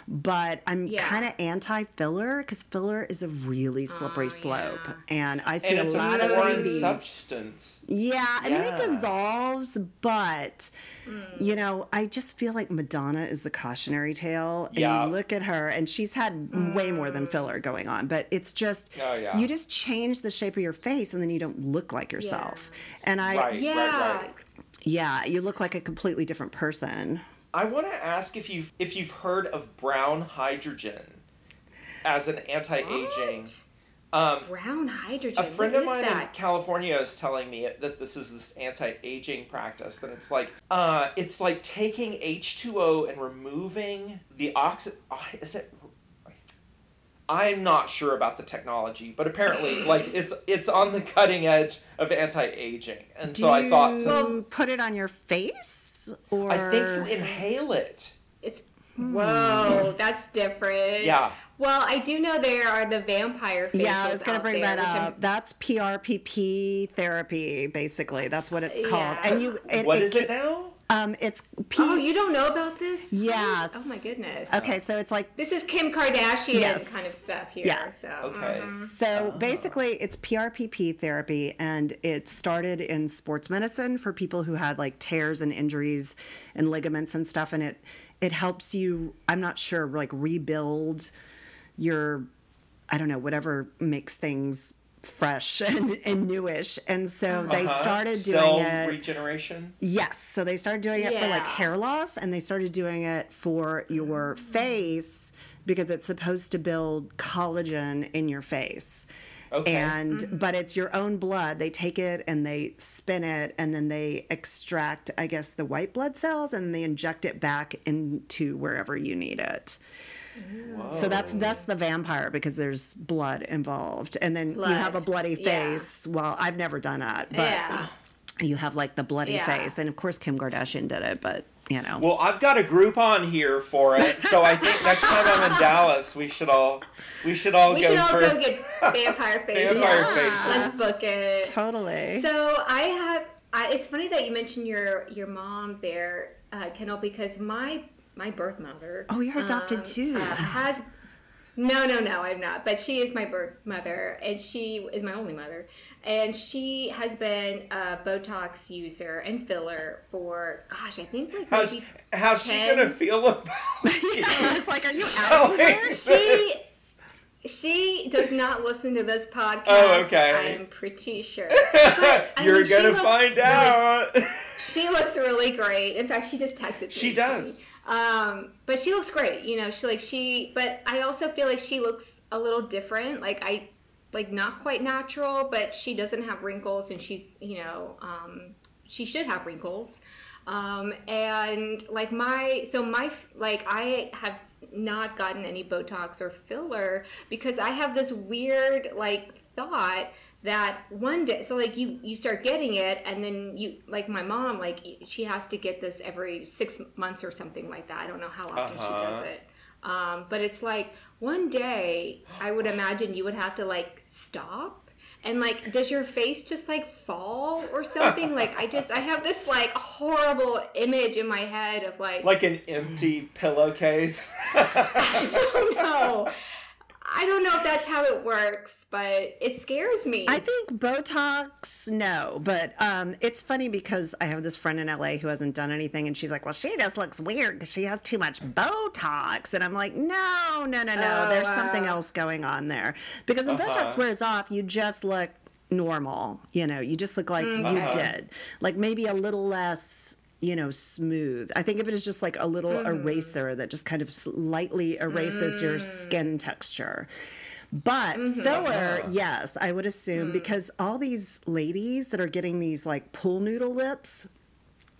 But I'm Yeah. kind of anti filler because filler is a really slippery Oh, slope, yeah. and I see And a it's a lot of foreign ladies. substance. Yeah, I mean it dissolves, but Mm. you know, I just feel like Madonna is the cautionary tale. And Yeah. you look at her, and she's had way more than filler going on, but it's just Oh, yeah. you just change the shape of your face, and then you don't look like yourself. And I, Right, yeah. right, right. yeah, you look like a completely different person. I want to ask if you've if you've heard of brown hydrogen as an anti-aging. Um, brown hydrogen. a friend What of mine in? California is telling me that this is this anti-aging practice. That it's like uh, it's like taking H two O and removing the oxy. uh, Is it? I'm not sure about the technology, but apparently, like it's it's on the cutting edge of anti-aging, and Do so I thought you since put it on your face, or I think you inhale it. It's hmm. whoa, that's different. Yeah. Well, I do know there are the vampire facials Yeah, I was going to bring there, that which I'm- up. That's PRPP therapy, basically. That's what it's called. Yeah. And you, it, What it is ca- it now? Um, it's P. Oh, you don't know about this? Yes. Oh my goodness. Okay, so it's like This is Kim Kardashian Yes. kind of stuff here. Yeah. So. Okay. mhm. So basically, it's PRPP therapy, and it started in sports medicine for people who had like tears and injuries and ligaments and stuff. And it it helps you. I'm not sure, like rebuild your, I don't know, whatever makes things fresh and, and newish. And so they Uh-huh. started doing Cell it. regeneration. Yes. So they started doing it for like hair loss and they started doing it for your face because it's supposed to build collagen in your face. Okay. And but it's your own blood. They take it and they spin it and then they extract, I guess, the white blood cells and they inject it back into wherever you need it. So that's that's the vampire because there's blood involved, and then you have a Blood, bloody yeah. face. Well, I've never done that, but Yeah. you have like the bloody Yeah. face, and of course Kim Kardashian did it, but you know. Well, I've got a Groupon here for it, so I think next time I'm in Dallas, we should all we should all We go should all for go get vampire facials. vampire Yeah. faces. Let's book it. totally. So I have. I, it's funny that you mentioned your your mom there, uh, Kendall, because my my birth mother. Oh, you're adopted um, too. uh, has no, no, no, I'm not. But she is my birth mother, and she is my only mother, and she has been a Botox user and filler for gosh, I think like How's, maybe how's she gonna feel about it? it's like, are you So she she does not listen to this podcast. Oh, okay. I'm pretty sure. But, You're mean, gonna find really- out. She looks really great. In fact, she just texted me. She does. funny. Um, but she looks great. You know, she like she. But I also feel like she looks a little different. Like I, like not quite natural, but she doesn't have wrinkles, and she's you know, um, she should have wrinkles. Um, and like my, so my like I have not gotten any Botox or filler because I have this weird like thought that one day so like you you start getting it and then you like my mom like she has to get this every six months or something like that i don't know how often she does Uh-huh. it um, but it's like one day i would imagine you would have to like stop and like does your face just like fall or something like i just i have this like horrible image in my head of like, like an empty pillowcase. i don't know i don't know if that's how it works but it scares me I think Botox, no, but um, it's funny because I have this friend in LA who hasn't done anything, and she's like, "Well, she just looks weird because she has too much Botox," and I'm like, "No, no, no, no. Oh, There's something else going on there because when Uh-huh. Botox wears off, you just look normal. You know, you just look like you did, like maybe a little less." You know, smooth. I think of it as just like a little Mm-hmm. eraser that just kind of slightly erases your Mm. skin texture. But Mm-hmm. filler, yes, I would Mm. assume because all these ladies that are getting these like pool noodle lips,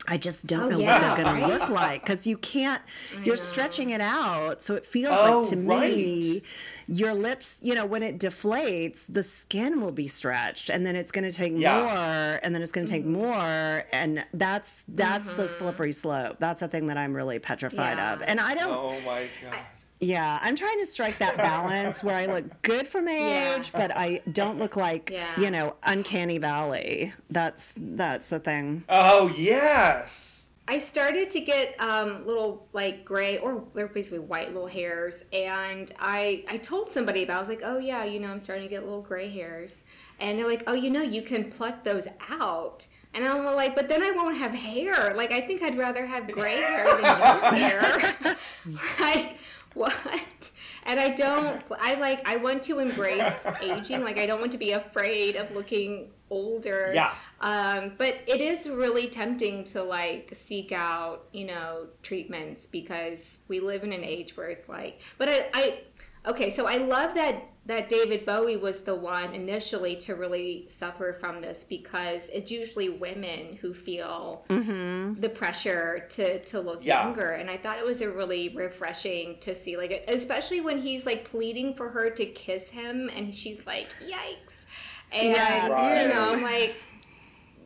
I just don't Oh, know yeah, what they're going to look like because you can't. You're stretching it out, so it feels Oh, like to me right. Your lips. You know, when it deflates, the skin will be stretched, and then it's going to take Yeah. more, and then it's going to take Mm-hmm. more, and that's that's the slippery slope. That's a thing that I'm really petrified Yeah. of, and I don't. Oh my god. Yeah, I'm trying to strike that balance where I look good for my Yeah. age, but I don't look like Yeah. you know uncanny valley. That's that's the thing. Oh yes. I started to get um, little like gray or they're basically white little hairs, and I I told somebody about. it. I was like, oh yeah, you know, I'm starting to get little gray hairs, and they're like, oh, you know, you can pluck those out. And I'm like, but then I won't have hair. Like, I think I'd rather have gray hair than no hair. like, what? And I don't, I like, I want to embrace aging. Like, I don't want to be afraid of looking older. Yeah. Um, but it is really tempting to like seek out, you know, treatments because we live in an age where it's like, but I, I okay, so I love that that David Bowie was the one initially to really suffer from this because it's usually women who feel the pressure to to look Yeah. younger, and I thought it was a really refreshing to see, like, especially when he's like pleading for her to kiss him, and she's like, "Yikes!" And Yeah, Right. you know, I'm like,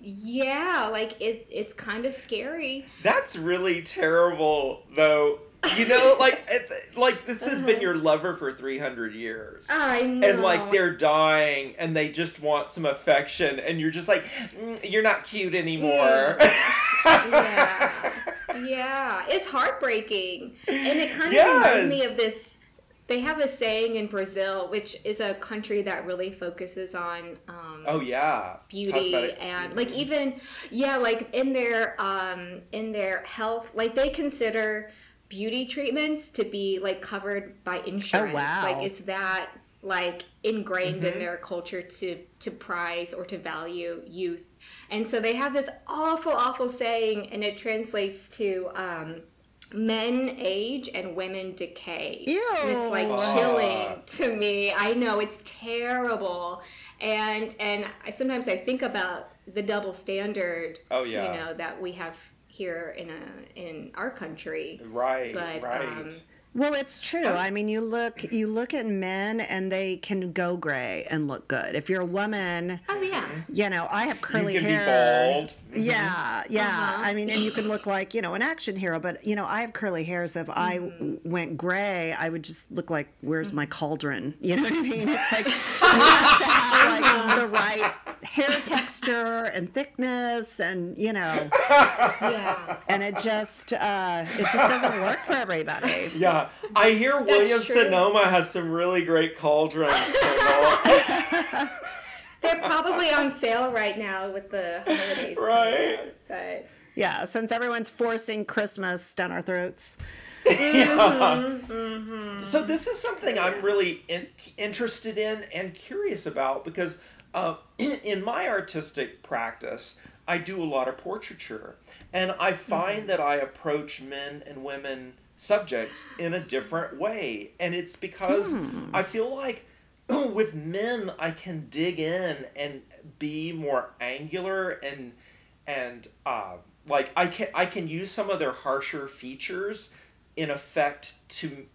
yeah, like it, it's kind of scary. That's really terrible, though. You know, like, it, like this has been your lover for three hundred years, I know. and like they're dying, and they just want some affection, and you're just like, "Mm, you're not cute anymore. yeah, yeah, it's heartbreaking, and it kind of reminds me of this. They have a saying in Brazil, which is a country that really focuses on um, oh yeah, beauty Cosmetic and beauty. like even yeah like in their um in their health like they consider beauty treatments to be like covered by insurance Oh, wow. like it's that like ingrained Mm-hmm. in their culture to to prize or to value youth and so they have this awful awful saying and it translates to um men age and women decay and it's like Ew. chilling to me i know it's terrible and and I, sometimes i think about the double standard Oh, yeah. you know that we have here in a in our country right, But, right. um, Well, it's true. I mean, you look you look at men and they can go gray and look good. If you're a woman, oh yeah you know, I have curly you can hair. be bald. Mm-hmm. Yeah, yeah. Uh-huh. I mean, and you can look like you know an action hero, but you know, I have curly hair, so if I mm-hmm. went gray, I would just look like where's my cauldron? You know what I mean? It's like you have to have like uh-huh. The right hair texture and thickness, and you know, yeah and it just uh, it just doesn't work for everybody. Yeah, I hear William. Sonoma has some really great cauldrons. They're probably on sale right now with the holidays Right. up, but Yeah, since everyone's forcing Christmas down our throats. So this is something I'm really in, interested in and curious about because uh, in my artistic practice, I do a lot of portraiture, and I find that I approach men and women subjects in a different way, and it's because I feel like with men I can dig in and be more angular and and uh, like I can I can use some of their harsher features in effect to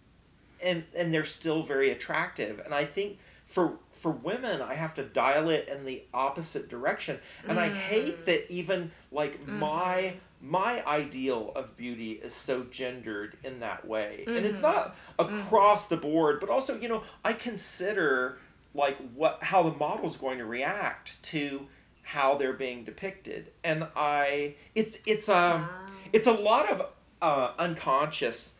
and and they're still very attractive and i think for for women i have to dial it in the opposite direction. And i hate that even like my my ideal of beauty is so gendered in that way. And it's not across the board but also you know i consider like what how the model's going to react to how they're being depicted. And i it's it's um it's a lot of uh, unconscious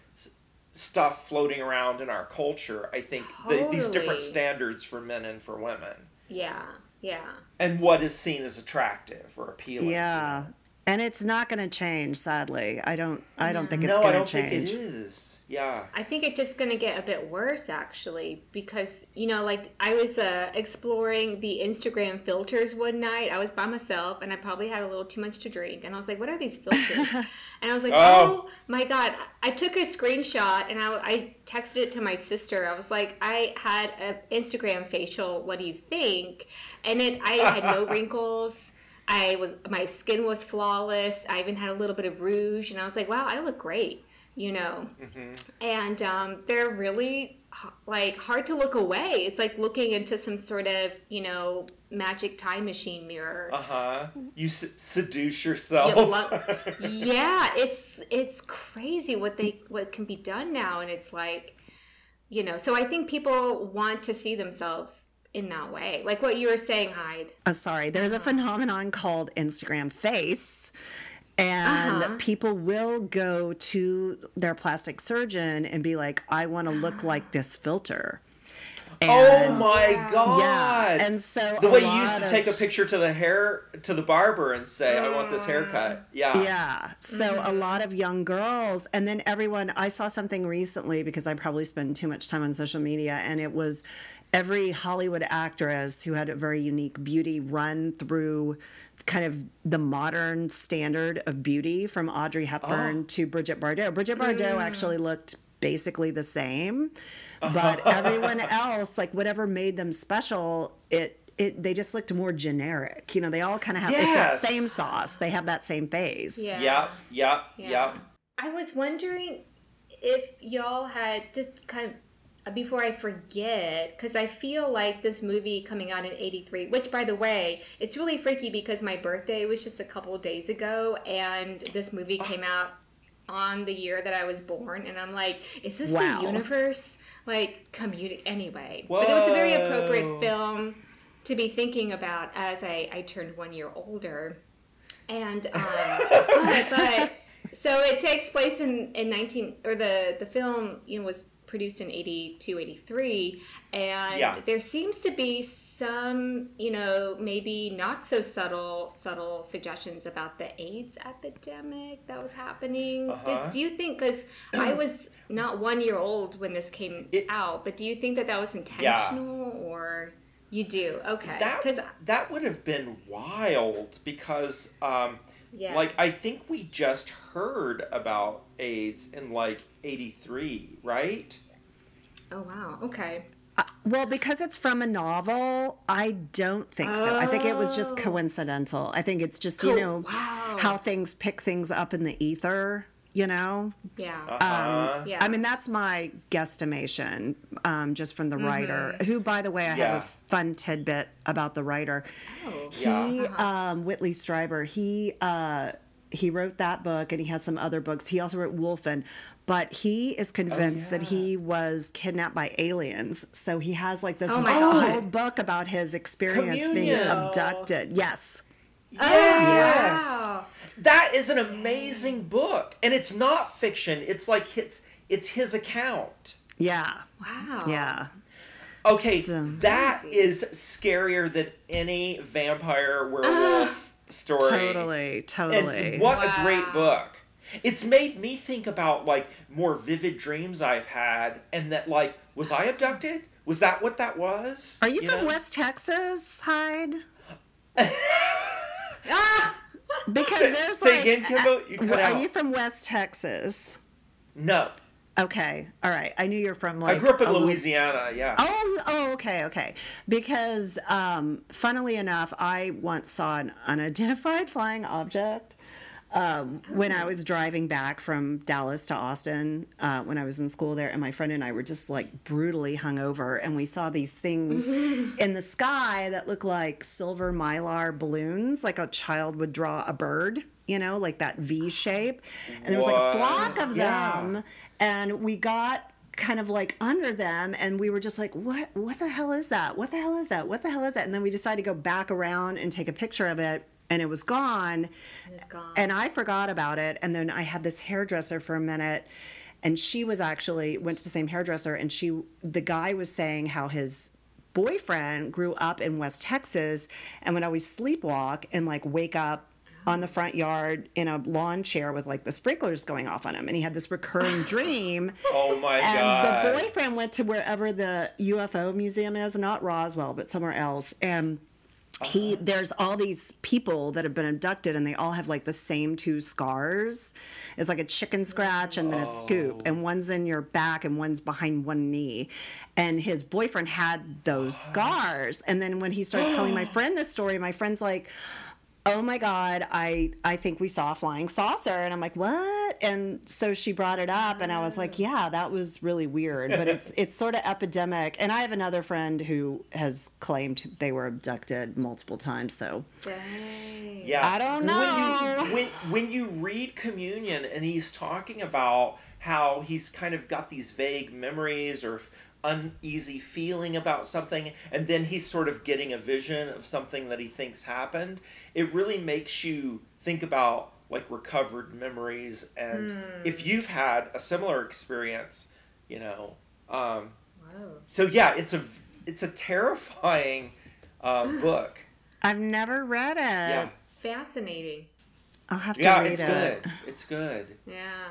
stuff floating around in our culture i think the, these different standards for men and for women yeah yeah and what is seen as attractive or appealing Yeah. And it's not going to change, sadly. I don't. I don't think it's no i going don't to change. think it is yeah I think it's just going to get a bit worse actually because you know like I was uh, exploring the Instagram filters one night. I was by myself and I probably had a little too much to drink and I was like, "What are these filters?" and I was like, Oh. "Oh, my god!" I took a screenshot and I, I texted it to my sister. I was like, "I had an Instagram facial. What do you think?" And it I had no wrinkles. I was my skin was flawless. I even had a little bit of rouge, and I was like, wow, I look great, you know. And um, they're really like hard to look away. It's like looking into some sort of you know magic time machine mirror. Uh huh. You s- seduce Yeah, yourself. lo- yeah, it's it's crazy what they what can be done now, and it's like, you know. So I think people want to see themselves in that way, like what you were saying, Hyde. Uh, sorry, there's a phenomenon called Instagram face. And Uh-huh. people will go to their plastic surgeon and be like, I want to look like this filter. oh my god. Yeah. And so the way you used to of- take a picture to the hair to the barber and say, "I want this Mm. haircut." Yeah. Yeah. So a lot of young girls, and then everyone, I saw something recently because I probably spend too much time on social media, and it was every Hollywood actress who had a very unique beauty run through kind of the modern standard of beauty from Audrey Hepburn oh. to Brigitte Bardot. Brigitte Bardot mm. actually looked basically the same, oh. but everyone else, like whatever made them special, it it they just looked more generic. You know, they all kind of have it's that same sauce. They have that same face. Yeah. Yep. Yep. Yeah. Yep. I was wondering if y'all had just kind of before I forget, because I feel like this movie coming out in '83, which by the way, it's really freaky because my birthday was just a couple of days ago, and this movie came out on the year that I was born, and I'm like, is this Wow. the universe? Like, communi Anyway, but it was a very appropriate film to be thinking about as I, I turned one year older. And um, but, but so it takes place in, in 19 or the the film you know was produced in 82 83 and Yeah. there seems to be some you know maybe not so subtle subtle suggestions about the AIDS epidemic that was happening Uh-huh. Did, do you think because I was not one year old when this came It- out but do you think that that was intentional or you do okay That because that would have been wild because, um, Yeah. like, I think we just heard about AIDS in like '83, right? oh wow okay Well, because it's from a novel, I don't think so. I think it was just Oh. coincidental. I think it's just, you know, Wow. how things pick things up in the ether, you know? yeah Uh-huh. yeah I mean, that's my guesstimation um, just from the writer, who, by the way, I have a fun tidbit about the writer. Oh. He, Yeah. um, Whitley Strieber, he, uh, he wrote that book and he has some other books. He also wrote Wolfen, but he is oh, convinced that he was kidnapped by aliens. So he has like this Oh whole God. book about his experience being abducted. Yes. Yes. wow. That is an amazing book, and it's not fiction. It's like it's it's his account. Yeah. Wow. Yeah. Okay, So- that Crazy. is scarier than any vampire werewolf story. Totally. Totally. And what a great book. It's made me think about like more vivid dreams I've had and that like was I abducted? Was that what that was? Are you, from know? West Texas, Hyde? Ah! Because there's say like, again, Kendall? You cut are out. you from West Texas? No. Okay, all right. I knew you're from like. I grew up in Louisiana, yeah. Oh, oh, okay, okay. Because, um, funnily enough, I once saw an unidentified flying object um, when I was driving back from Dallas to Austin uh, when I was in school there, and my friend and I were just like brutally hungover, and we saw these things in the sky that looked like silver mylar balloons, like a child would draw a bird. You know, like that V shape, and there was like a flock of Yeah. them, and we got kind of like under them and we were just like what what the hell is that what the hell is that what the hell is that and then we decided to go back around and take a picture of it and it was gone It's gone. and I forgot about it. And then I had this hairdresser for a minute, and she was actually went to the same hairdresser, and she the guy was saying how his boyfriend grew up in West Texas and would always sleepwalk and like wake up on the front yard in a lawn chair with like the sprinklers going off on him and he had this recurring dream Oh my god. and god. the boyfriend went to wherever the UFO museum is, not Roswell, but somewhere else. And he uh-huh. there's all these people that have been abducted and they all have like the same two scars. It's like a chicken scratch and then a scoop. And oh. one's in your back and one's behind one knee. And his boyfriend had those scars. And then when he started telling my friend this story, my friend's like, oh my god i i think we saw a flying saucer. And i'm like what? And so she brought it up and i was like yeah that was really weird but it's it's sort of epidemic. And i have another friend who has claimed they were abducted multiple times so. Dang. Yeah, I don't know. When you, when, when you read Communion and he's talking about how he's kind of got these vague memories or uneasy feeling about something, and then he's sort of getting a vision of something that he thinks happened, it really makes you think about like recovered memories. And if you've had a similar experience, you know, um, Whoa. so yeah, it's a it's a terrifying uh, book. i've never read it Yeah. Fascinating. i'll have to read it. Yeah, read it's it good. It's good. Yeah.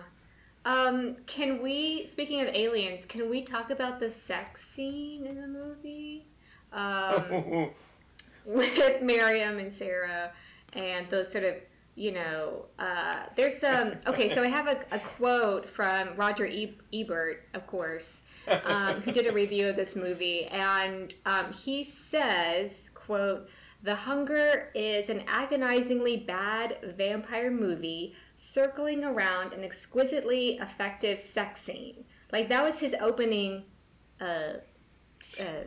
Um, can we, speaking of aliens, can we talk about the sex scene in the movie? Um, with Miriam and Sarah and those sort of, you know, uh, there's some, okay, so I have a, a quote from Roger e- Ebert, of course, um, who did a review of this movie. And um, he says, quote, the Hunger is an agonizingly bad vampire movie circling around an exquisitely effective sex scene. Like, that was his opening uh, uh,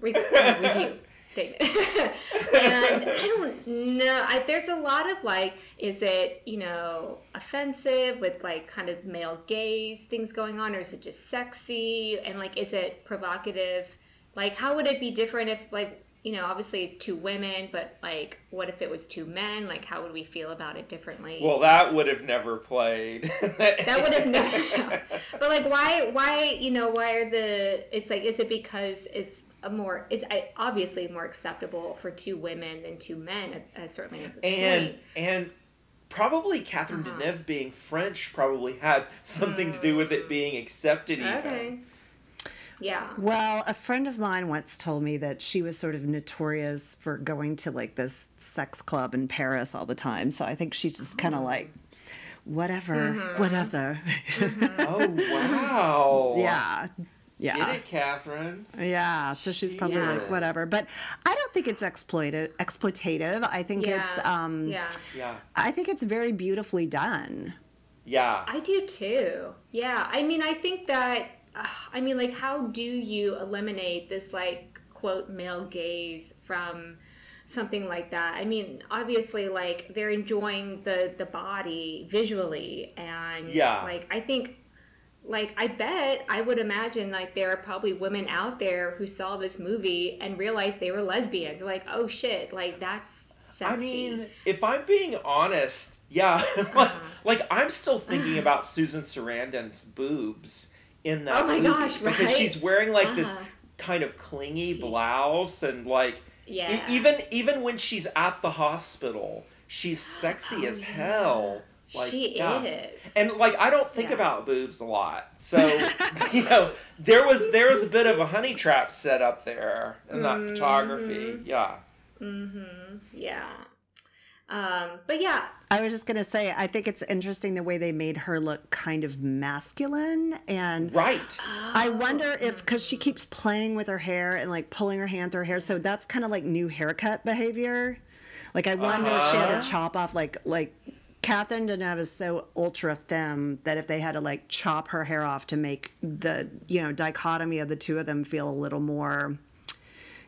re- review statement. and I don't know. I, there's a lot of like, is it, you know, offensive with like kind of male gaze things going on, or is it just sexy? And like, is it provocative? Like, how would it be different if, like, you know, obviously it's two women, but like, what if it was two men? Like, how would we feel about it differently? Well, that would have never played. that would have never but like why why you know why are the it's like is it because it's a more it's obviously more acceptable for two women than two men at certainly at this and point and probably Catherine Uh-huh. Deneuve being French probably had something to do with it being accepted. Even. okay yeah Well, a friend of mine once told me that she was sort of notorious for going to like this sex club in Paris all the time. So I think she's just kind of like, whatever, whatever. Oh wow! yeah. Yeah. Get it, Catherine? Yeah. So she's probably Yeah. like, whatever. But I don't think it's exploited, exploitative. I think yeah it's, um, yeah Yeah, I think it's very beautifully done. yeah. I do too. Yeah. I mean, I think that, I mean, like, how do you eliminate this, like, quote, male gaze from something like that? I mean, obviously, like, they're enjoying the, the body visually. And, Yeah. like, I think, like, I bet, I would imagine, like, there are probably women out there who saw this movie and realized they were lesbians. They're like, oh shit, like, that's sexy. I mean, if I'm being honest, yeah, Uh-huh. like I'm still thinking about Susan Sarandon's boobs in that Oh my gosh, because she's wearing like this Uh-huh. kind of clingy blouse and like e- yeah. even even when she's at the hospital, she's sexy as hell. Like, Oh, she yeah. is. And like I don't think Yeah. about boobs a lot, so you know there was there was a bit of a honey trap set up there in that Mm-hmm. photography. Yeah. Mhm. Yeah. Um, but yeah, I was just going to say, I think it's interesting the way they made her look kind of masculine. And Right. I wonder if, because she keeps playing with her hair and like pulling her hand through her hair. So that's kind of like new haircut behavior. Like, I wonder if she had Uh-huh. to chop off, like, like, Catherine Deneuve is so ultra femme that if they had to like chop her hair off to make the you know dichotomy of the two of them feel a little more,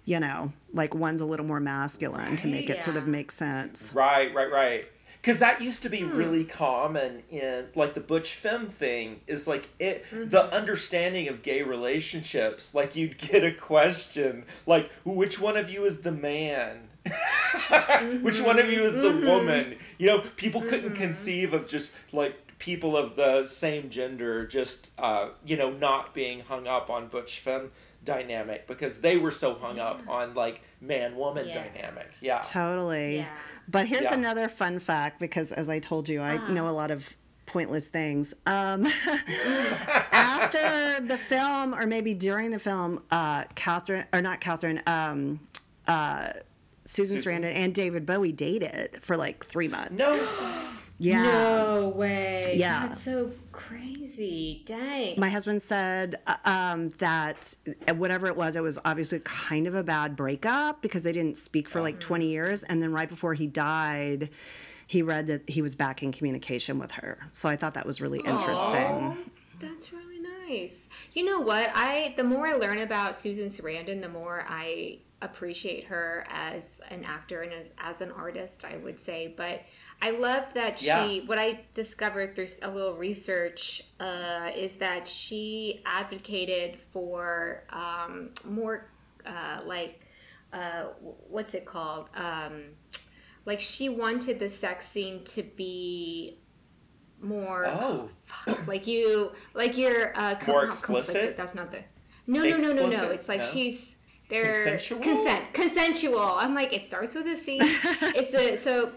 you know, like one's a little more masculine to make it sort of make sense. Right, right, right. Because that used to be Hmm. really common in like the butch femme thing is like it Mm-hmm. the understanding of gay relationships. Like you'd get a question like, which one of you is the man? which one of you is Mm-hmm. the woman? You know, people couldn't conceive of just like people of the same gender just uh, you know not being hung up on butch femme dynamic because they were so hung up on like man woman Yeah. dynamic. Yeah. Totally. Yeah. But here's Yeah. another fun fact because, as I told you, I know a lot of pointless things. Um, after the film, or maybe during the film, uh, Catherine, or not Catherine, um, uh, Susan, Susan. Sarandon and David Bowie dated for like three months. No. Yeah. No way. Yeah. That's so crazy. Dang. My husband said uh, um, that whatever it was, it was obviously kind of a bad breakup because they didn't speak for like 20 years. And then right before he died, he read that he was back in communication with her. So I thought that was really interesting. That's really nice. You know what? I the more I learn about Susan Sarandon, the more I appreciate her as an actor and as, as an artist, I would say. But I love that she, Yeah. what I discovered through a little research uh, is that she advocated for um, more uh, like, uh, what's it called? Um, like she wanted the sex scene to be more Oh. fuck, like you like you're uh com- More explicit? complicit, that's not the no no no no no it's like No? she's they're Consensual? consent consensual i'm like it starts with a c it's a so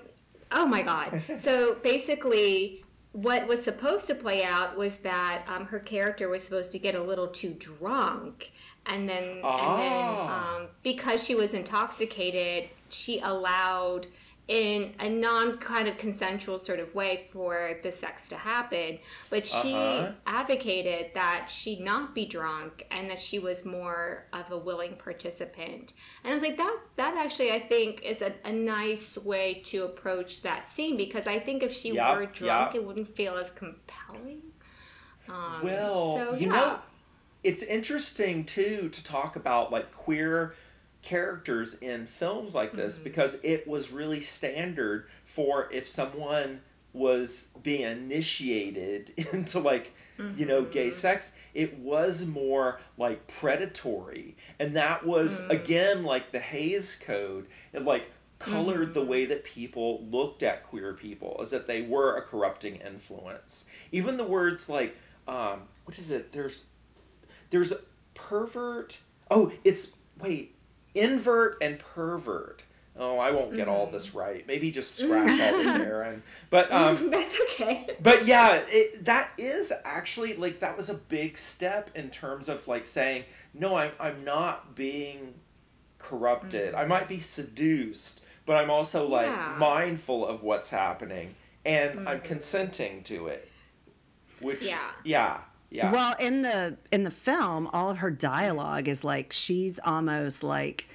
oh my god so basically what was supposed to play out was that um, her character was supposed to get a little too drunk and then and then Ah. um, because she was intoxicated she allowed in a non kind of consensual sort of way for the sex to happen but she Uh-huh. advocated that she not be drunk and that she was more of a willing participant and i was like that that actually i think is a, a nice way to approach that scene because i think if she Yup, were drunk yup. it wouldn't feel as compelling um, Well, so, you yeah. know, it's interesting too to talk about like queer characters in films like this Mm-hmm. because it was really standard for if someone was being initiated into like you know gay Mm-hmm. sex it was more like predatory and that was Mm. again like the Hays code it like colored Mm-hmm. the way that people looked at queer people as that they were a corrupting influence even the words like um what is it there's there's pervert oh it's wait invert and pervert. Oh i won't get all this mm. right. Maybe just scratch all this aaron but um that's okay. but yeah it, that is actually like that was a big step in terms of like saying no i'm, I'm not being corrupted. Mm. I might be seduced but i'm also like Yeah. mindful of what's happening and i'm mm. consenting to it. Which Yeah. yeah yeah Well, in the in the film, all of her dialogue is like she's almost like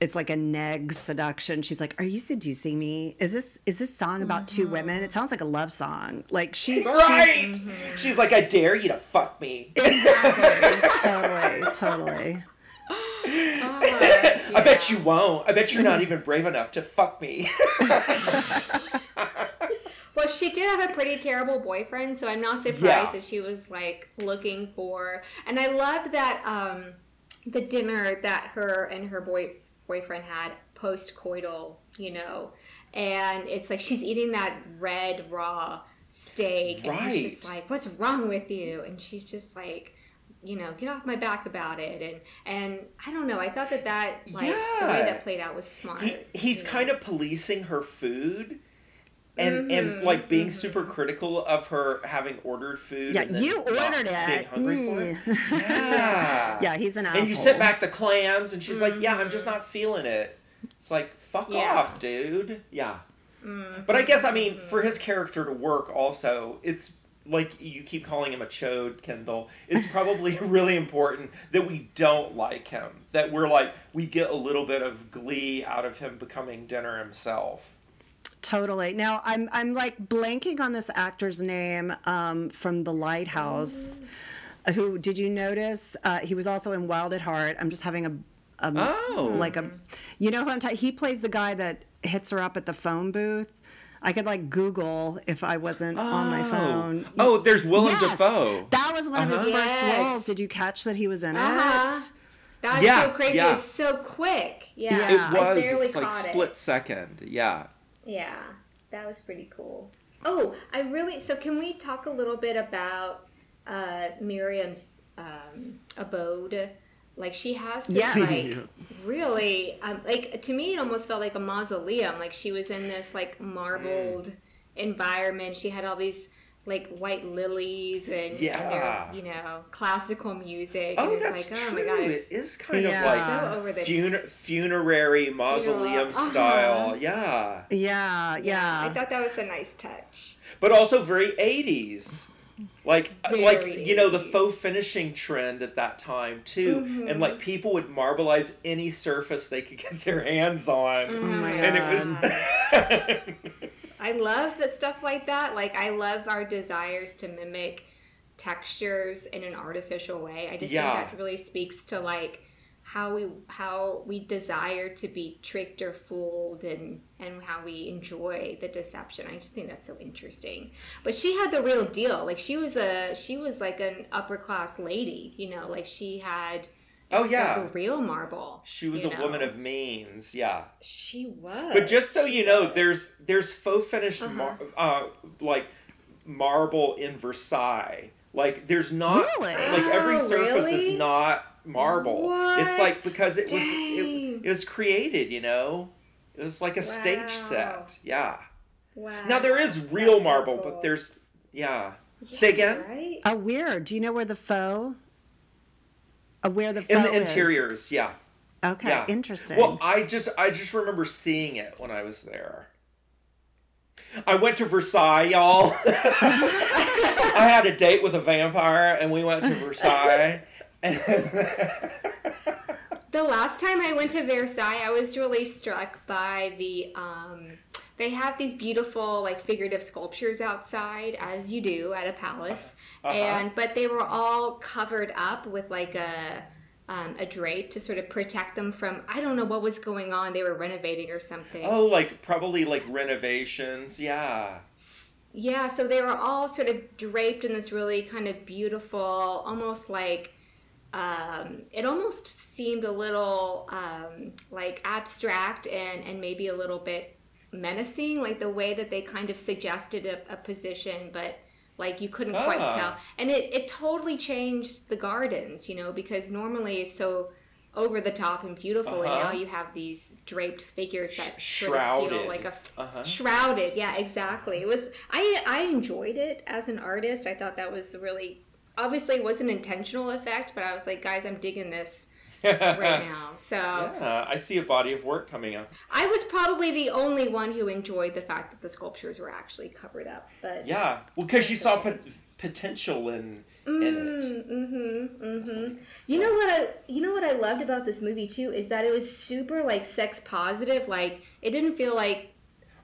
it's like a neg seduction. She's like, "Are you seducing me? Is this is this song about two women? It sounds like a love song. Like she's right Mm-hmm. she's like i dare you to fuck me she's totally, totally. i bet you won't i bet you're not even brave enough to fuck me Well, she did have a pretty terrible boyfriend, so I'm not surprised Yeah. that she was like looking for. And I loved that um, the dinner that her and her boy boyfriend had post coital, you know, and it's like she's eating that red raw steak, and he's just like, "What's wrong with you?" And she's just like. You know, get off my back about it, and and I don't know. I thought that that like the Yeah. way that played out was smart. he, he's you know? kind of policing her food and and Mm-hmm, like being super critical of her having ordered food Yeah, and you not ordered being it. hungry for it. Mm. yeah Yeah, he's an asshole. and you sit back the clams and she's like yeah i'm just not feeling it it's like fuck Mm-hmm. Yeah. off dude yeah Mm-hmm. but i guess i mean for his character to work also it's like you keep calling him a chode kendall it's probably really important that we don't like him that we're like we get a little bit of glee out of him becoming dinner himself Totally. Now I'm I'm like blanking on this actor's name um, from The Lighthouse. Who did you notice? Uh, he was also in Wild at Heart. I'm just having a, a Oh. like a, you know who I'm talking. He plays the guy that hits her up at the phone booth. I could like Google if I wasn't on my phone. Oh, there's Willem yes, Dafoe. that was one of his Uh-huh. first Yes. roles. Did you catch that he was in Uh-huh. it? That's Yeah, so crazy. yeah. It was so quick. Yeah. Yeah. it I was. barely It's like caught split it. second. Yeah. Yeah. That was pretty cool. Oh, I really. So, can we talk a little bit about uh, Miriam's um, abode? Like, she has this, Yes. like, really, um, like, to me, it almost felt like a mausoleum. Like, she was in this, like, marbled environment. She had all these, like, white lilies and, and Yeah. there's, you know, classical music. Oh, and it's that's like, oh true. my god, it it's kind Yeah. of like so over the funer- funerary mausoleum uh-huh. style. Yeah. Yeah, yeah. I thought that was a nice touch. but also very 80s. Like like Very you know the faux finishing trend at that time too, Mm-hmm. and like people would marbleize any surface they could get their hands on, Oh my and it was I love that stuff like that. Like I love our desires to mimic textures in an artificial way. I just Yeah. think that really speaks to like how we how we desire to be tricked or fooled and and how we enjoy the deception. I just think that's so interesting. But she had the real deal. Like she was a she was like an upper class lady, you know, like she had Oh, it's yeah. the real marble. she was a know. woman of means, yeah. She was. But just so She you know, was. there's there's faux finished Uh-huh. mar- uh, like marble in Versailles. Like there's not Really? like every Oh, surface really? is not marble. It's like because it was it, it was created, you know. It was like a stage set. Yeah. Wow. Now there is real That's so marble, cool. but there's yeah. Say again. Right? Oh, weird. Do you know where the faux? Uh, where the In the is? interiors, yeah. Okay, Yeah. interesting. Well, I just I just remember seeing it when I was there. I went to Versailles, y'all. I had a date with a vampire, and we went to Versailles. And The last time I went to Versailles, I was really struck by the. Um, they have these beautiful, like figurative sculptures outside, as you do at a palace, Uh-huh. and but they were all covered up with like a. Um, a drape to sort of protect them from I don't know what was going on. They were renovating or something. oh, like probably like renovations, yeah. Yeah, so they were all sort of draped in this really kind of beautiful, almost like um, it almost seemed a little um, like abstract and, and maybe a little bit menacing, like the way that they kind of suggested a, a position, but like you couldn't quite Ah. tell. And it, it totally changed the gardens, you know, because normally it's so over the top and beautiful, and Uh-huh. now you have these draped figures that Sh- sort of feel like a Uh-huh. shrouded yeah exactly it was i i enjoyed it as an artist i thought that was really obviously it was an intentional effect but i was like guys i'm digging this right now so Yeah, I see a body of work coming up. i was probably the only one who enjoyed the fact that the sculptures were actually covered up but Yeah, well, because you saw pot- potential in in it. Mm-hmm, mm-hmm. You know what I you know what I loved about this movie too is that it was super like sex positive. Like it didn't feel like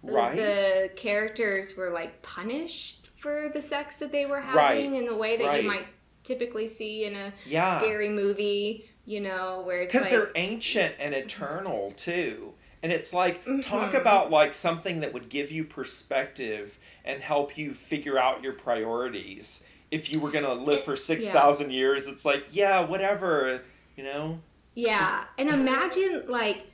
Right. the characters were like punished for the sex that they were Right, having in the way that right. you might typically see in a Yeah. scary movie. You know where it's because like they're ancient and eternal too. And it's like talk Mm-hmm. about like something that would give you perspective and help you figure out your priorities. If you were gonna live for 6000 years it's like yeah whatever you know? Yeah, and imagine like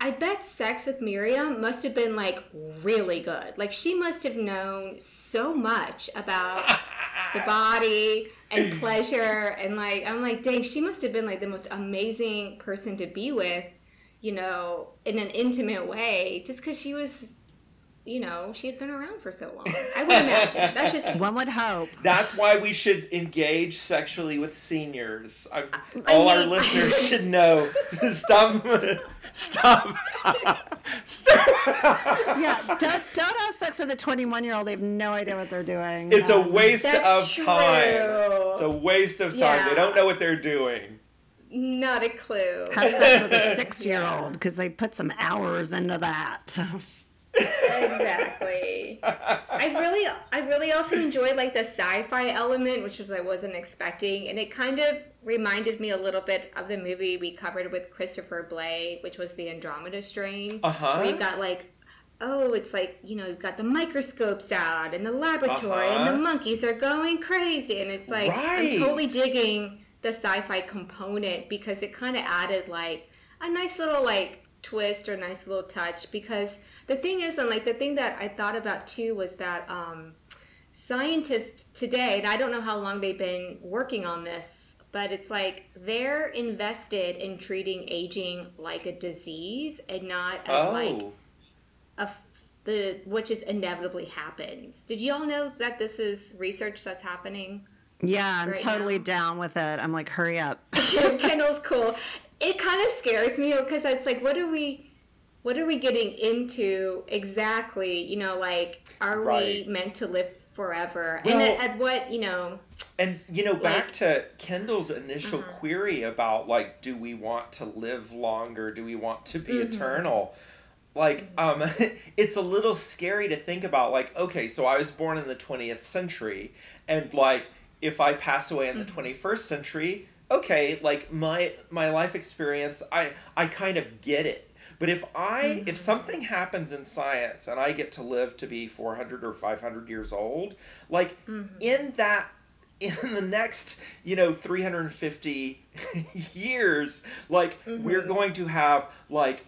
I bet sex with Miriam must have been like really good. Like she must have known so much about the body and pleasure and like I'm like, dang, she must have been like the most amazing person to be with, you know, in an intimate way, just because she was, you know, she had been around for so long. I would imagine. That's just One would hope. that's why we should engage sexually with seniors I, all our listeners should know stop stop stop Yeah, don't, don't have sex with a 21 year old. They have no idea what they're doing. It's a Um, waste That's of time. It's a waste of time. They don't know what they're doing. not a clue. Have sex with a six year old because they put some hours into that. Exactly. I really, I really also enjoyed like the sci-fi element, which was I wasn't expecting, and it kind of reminded me a little bit of the movie we covered with Christopher Blay, which was the Andromeda Strain. Uh-huh. Where you've got like, oh, it's like you know you've got the microscopes out in the laboratory, and Uh-huh. the monkeys are going crazy, and it's like Right. I'm totally digging the sci-fi component because it kind of added like a nice little like twist or nice little touch because the thing is and like the thing that i thought about too was that um, scientists today and i don't know how long they've been working on this but it's like they're invested in treating aging like a disease and not as like a the what just inevitably happens did you all know that this is research that's happening Yeah, I'm Right totally now. down with it. I'm like, hurry up. Kendall's cool. It kind of scares me because it's like, what are we? what are we getting into exactly? You know, like, are Right. we meant to live forever? Well- and at, at what, you know, And you know, back Like- to Kendall's initial Uh-huh. query about like, do we want to live longer? Do we want to be Mm-hmm. eternal? Like, um, it's a little scary to think about. Like, okay, so I was born in the twentieth century, and like, if I pass away in the Mm-hmm. twenty first century, okay, like my my life experience, I I kind of get it. But if I Mm-hmm. if something happens in science and I get to live to be 400 or 500 years old, like Mm-hmm. in that in the next, you know, 350 years, like we're going to have like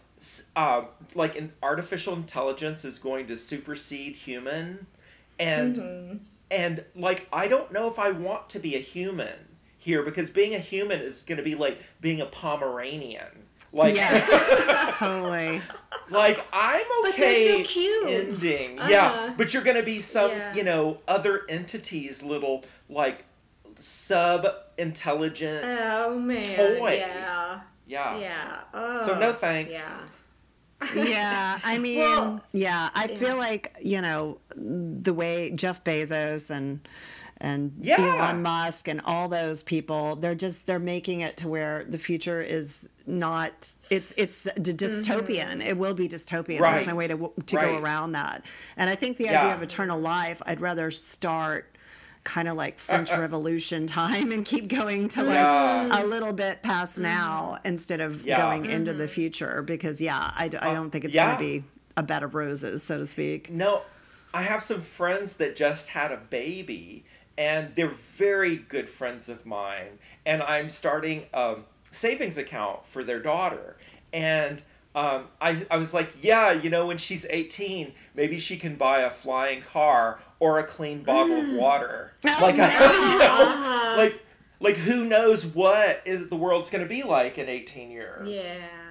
uh, like an artificial intelligence is going to supersede human and and like I don't know if I want to be a human here because being a human is going to be like being a Pomeranian. Like Yes, totally. Like I'm they're so okay cute. ending. Uh-huh. Yeah, but you're going to be some, Yeah. you know, other entities little like sub intelligent. oh man. Toy. Yeah. yeah. Yeah. Oh. So no thanks. Yeah. yeah i mean Well, yeah i feel like you know the way jeff bezos and and Yeah. elon musk and all those people they're just they're making it to where the future is not it's it's d- mm-hmm. dystopian it will be dystopian there's no way to to Right. go around that and i think the Yeah. idea of eternal life i'd rather start kind of like uh, french uh. revolution time and keep going to like Yeah. a little bit past mm-hmm. now instead of Yeah. going into mm-hmm. the future because yeah i uh, don't think it's yeah. going to be a bed of roses so to speak No, I have some friends that just had a baby, and they're very good friends of mine. And I'm starting a savings account for their daughter. And um, I, I was like, yeah, you know, when she's 18, maybe she can buy a flying car or a clean bottle of water. Like, I, you know, like, like who knows what is the world's going to be like in 18 years? Yeah.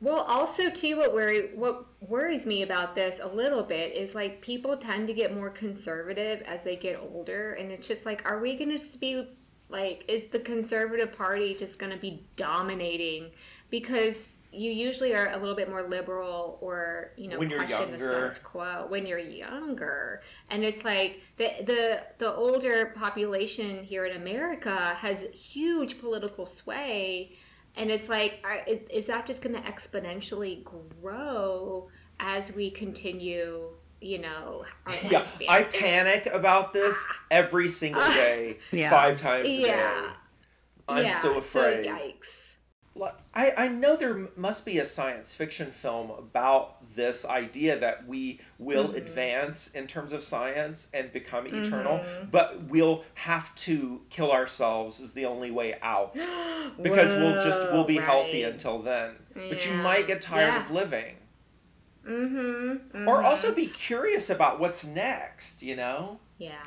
Well, also too, what worry what worries me about this a little bit is like people tend to get more conservative as they get older, and it's just like, are we going to just be like, is the conservative party just going to be dominating? Because you usually are a little bit more liberal, or you know, When you're question the status quo when you're younger, and it's like the the the older population here in America has huge political sway and it's like is that just going to exponentially grow as we continue you know our Yeah, lifespan? I panic about this every single day, Yeah. five times a day. I'm yeah, so afraid. yikes Look, I, I know there must be a science fiction film about this idea that we will Mm-hmm. advance in terms of science and become eternal, but we'll have to kill ourselves is the only way out because we'll just we'll be Whoa, healthy until then. But you might get tired Yeah. of living. mm-hmm, Or also be curious about what's next, you know? yeah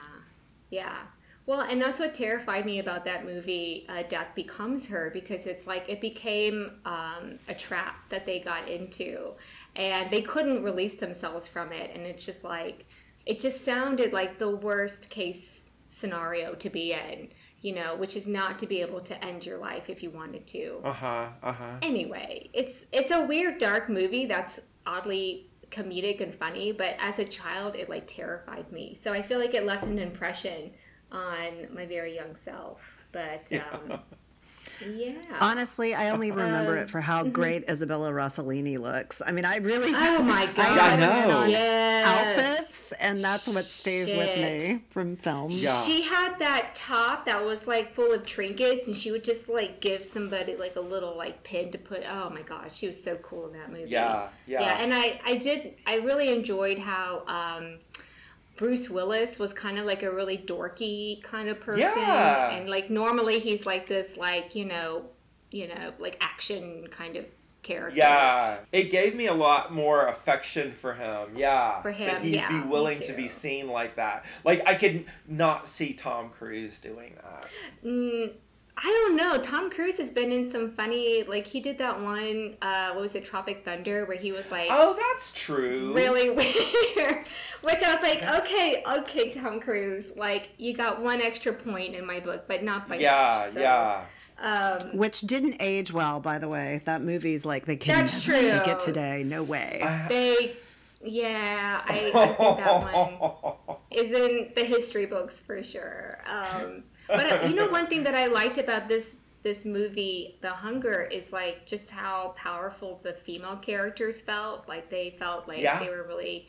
yeah well and that's what terrified me about that movie uh, death becomes her because it's like it became um, a trap that they got into and they couldn't release themselves from it and it's just like it just sounded like the worst case scenario to be in you know which is not to be able to end your life if you wanted to Uh-huh. Uh-huh. anyway it's it's a weird dark movie that's oddly comedic and funny but as a child it like terrified me so i feel like it left an impression on my very young self but um yeah honestly i only remember Uh, it for how great isabella rossellini looks i mean i really oh my god I know. yes. outfits and that's what stays with me from films Yeah. She had that top that was like full of trinkets, and she would just like give somebody like a little like pin to put. Oh my god, she was so cool in that movie. Yeah, yeah. yeah. And I, I did, I really enjoyed how um, Bruce Willis was kind of like a really dorky kind of person, Yeah. and like normally he's like this, like you know, you know, like action kind of character. Yeah, it gave me a lot more affection for him. Yeah, For him, that he'd yeah, be willing to be seen like that. Like I could not see Tom Cruise doing that. Mm, I don't know. Tom Cruise has been in some funny, like he did that one. Uh, what was it, Tropic Thunder, where he was like Oh, that's true. really weird. Which I was like, okay, okay, Tom Cruise, like you got one extra point in my book, but not by Yeah, much. So, yeah. Which didn't age well, by the way. That movie's like they can That's never make true. it today. No way. They, yeah, I, I think that one is in the history books for sure. Um, but uh, you know, one thing that I liked about this this movie, The Hunger, is like just how powerful the female characters felt. Like they felt like Yeah. they were really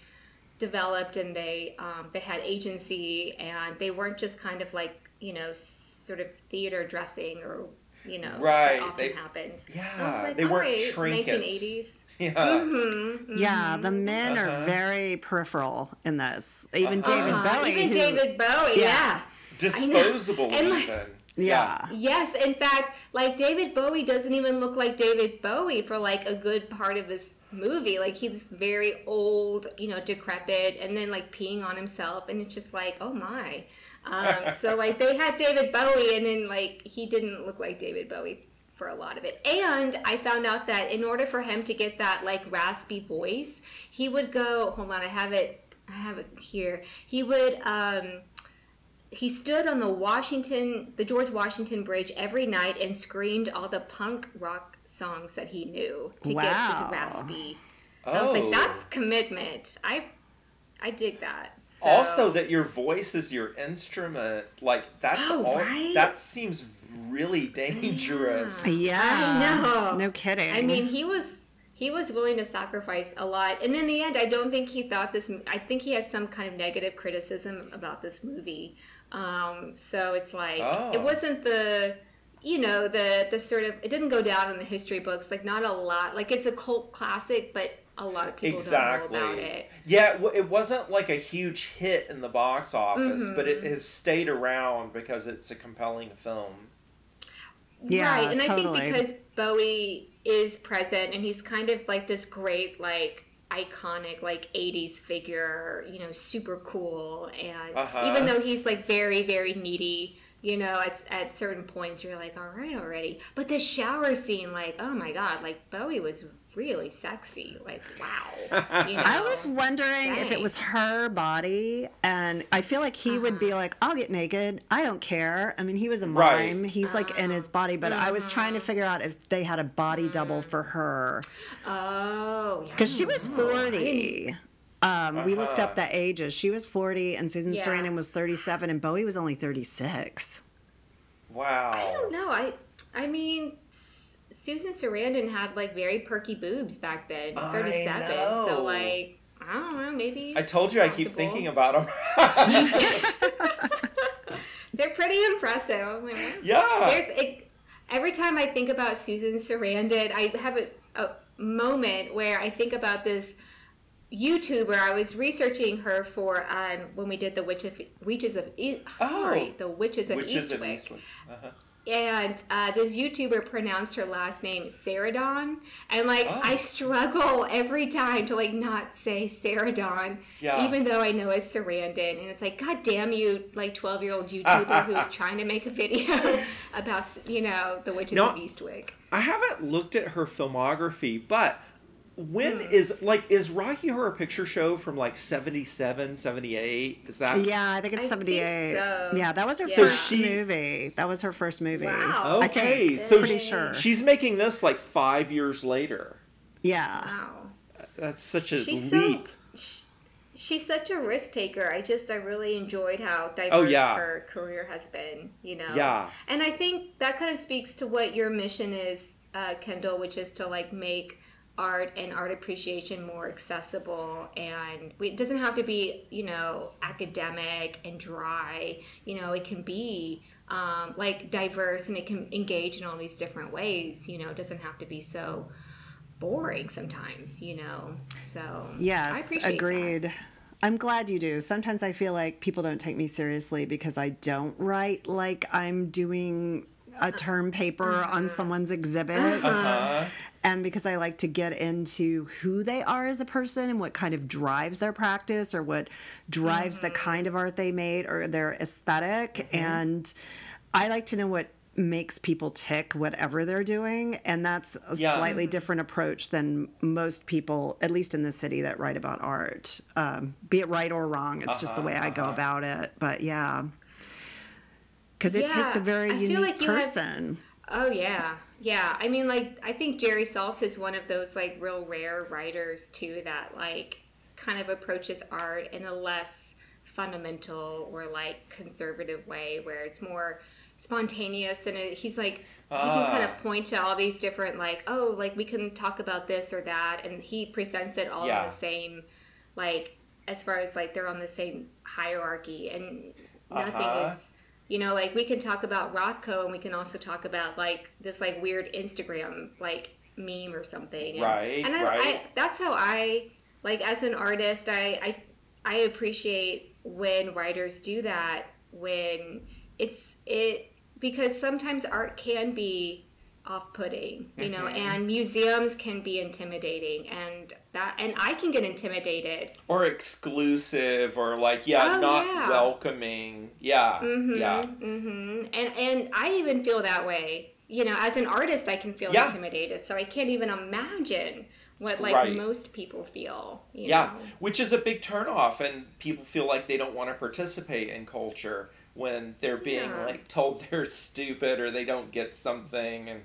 developed and they um, they had agency and they weren't just kind of like you know sort of theater dressing or you know Right, that often they- happens. I yeah, was like, they weren't "Alright, trinkets." 1980s. Yeah. Mm-hmm. yeah, the men Uh-huh. are very peripheral in this. Even David Uh-huh. Bowie. Even who- David Bowie, Yeah. yeah. Disposable And, like- even. Yeah. Yes, in fact, like David Bowie doesn't even look like David Bowie for like a good part of this movie. Like he's very old, you know, decrepit, and then like peeing on himself, and it's just like, oh my. Um, so like they had David Bowie, and then like he didn't look like David Bowie for a lot of it. And I found out that in order for him to get that like raspy voice, he would go. Hold on, I have it. I have it here. He would. um he stood on the Washington, the George Washington Bridge every night and screamed all the punk rock songs that he knew to get his raspy. I was like, Oh. that's commitment. I, I dig that. So, Also, that your voice is your instrument, like that's Oh, all. right? That seems really dangerous. Yeah. I know. No kidding. I mean, he was he was willing to sacrifice a lot, and in the end, I don't think he thought this. I think he has some kind of negative criticism about this movie. Um, so it's like Oh. it wasn't the you know the the sort of it didn't go down in the history books like not a lot like it's a cult classic but a lot of people Exactly. don't know about it Yeah, it wasn't like a huge hit in the box office, but Mm-hmm. it has stayed around because it's a compelling film. Yeah, right and i think because bowie is present and he's kind of like this great like iconic like 80s figure you know super cool and Uh-huh. even though he's like very very needy you know at, at certain points you're like all right already but the shower scene like oh my god like bowie was really sexy like wow you know? I was wondering if it was her body, and I feel like he would Uh-huh. be like, "I'll get naked. I don't care." I mean, he was a Right. mime. He's like in his body, but I was trying to Uh-huh. figure out if they had a body double for her oh yeah, because she was forty. Um, we looked Uh-huh. up the ages. She was forty, and Susan Yeah. Sarandon was thirty-seven, and Bowie was only thirty-six. Wow. I don't know. I I mean, S- Susan Sarandon had like very perky boobs back then, thirty seven. So like, I don't know, maybe. I told you I keep thinking about them. They're pretty impressive. I'm like. Yeah. There's it, every time I think about Susan Sarandon, I have a, a moment where I think about this. YouTuber, I was researching her for um, when we did the Witch of, Witches of E- sorry, Oh. the Witches of Which is Eastwick. an Eastwick. Uh-huh. And uh, this YouTuber pronounced her last name Saradon, and like Oh. I struggle every time to like not say Saradon, Yeah. even though I know it's Sarandon, and it's like, God damn you, like twelve year old YouTuber who's trying to make a video about you know the witches No. of Eastwick. I haven't looked at her filmography, but when is like is Rocky Horror Picture Show from like 77, 78? Is that Yeah, I think it's I think 78. so. Yeah, that was her Yeah. first So she- movie. That was her first movie. Wow. I Okay, think. so pretty she- sure. she's making this like 5 years later. Yeah. Wow, That's such a she's leap. so. sh- She's such a risk taker. I just I really enjoyed how diverse Oh, yeah. her career has been. You know. Yeah. And I think that kind of speaks to what your mission is, uh, Kendall, which is to like make art and art appreciation more accessible and we, it doesn't have to be you know academic and dry you know it can be um, like diverse and it can engage in all these different ways you know it doesn't have to be so boring sometimes you know so I Yes, appreciate that. agreed. I'm glad you do. Sometimes I feel like people don't take me seriously because I don't write like I'm doing a term paper Uh-huh. on someone's exhibit. Uh-huh. And because I like to get into who they are as a person and what kind of drives their practice or what drives the kind of art they made or their esthetic And I like to know what makes people tick, whatever they're doing. And that's a Yeah. slightly different approach than most people, at least in the city, that write about art. Um, be it right or wrong, it's just the way I go about it. But yeah. Because it takes a very I unique like you have- person. Oh yeah, yeah. I mean, like I think Jerry Saltz is one of those like real rare writers too that like kind of approaches art in a less fundamental or like conservative way, where it's more spontaneous and it, he's like he can kind of point to all these different like oh like we can talk about this or that and he presents it all Yeah. in the same like as far as like they're on the same hierarchy and nothing Uh-huh. is you know like we can talk about Rothko and we can also talk about like this like weird Instagram like meme or something and, Right, and I, right. I that's how I like as an artist I I I appreciate when writers do that when it's it because sometimes art can be off-putting you know Mm-hmm. and museums can be intimidating and that and i can get intimidated Or exclusive, or like, yeah, Oh, not yeah. welcoming. Yeah, yeah. hmm and and i even feel that way you know as an artist i can feel Yeah. intimidated so i can't even imagine what like Right. most people feel you Yeah, know? which is a big turnoff, and people feel like they don't want to participate in culture when they're being Yeah. like told they're stupid or they don't get something, and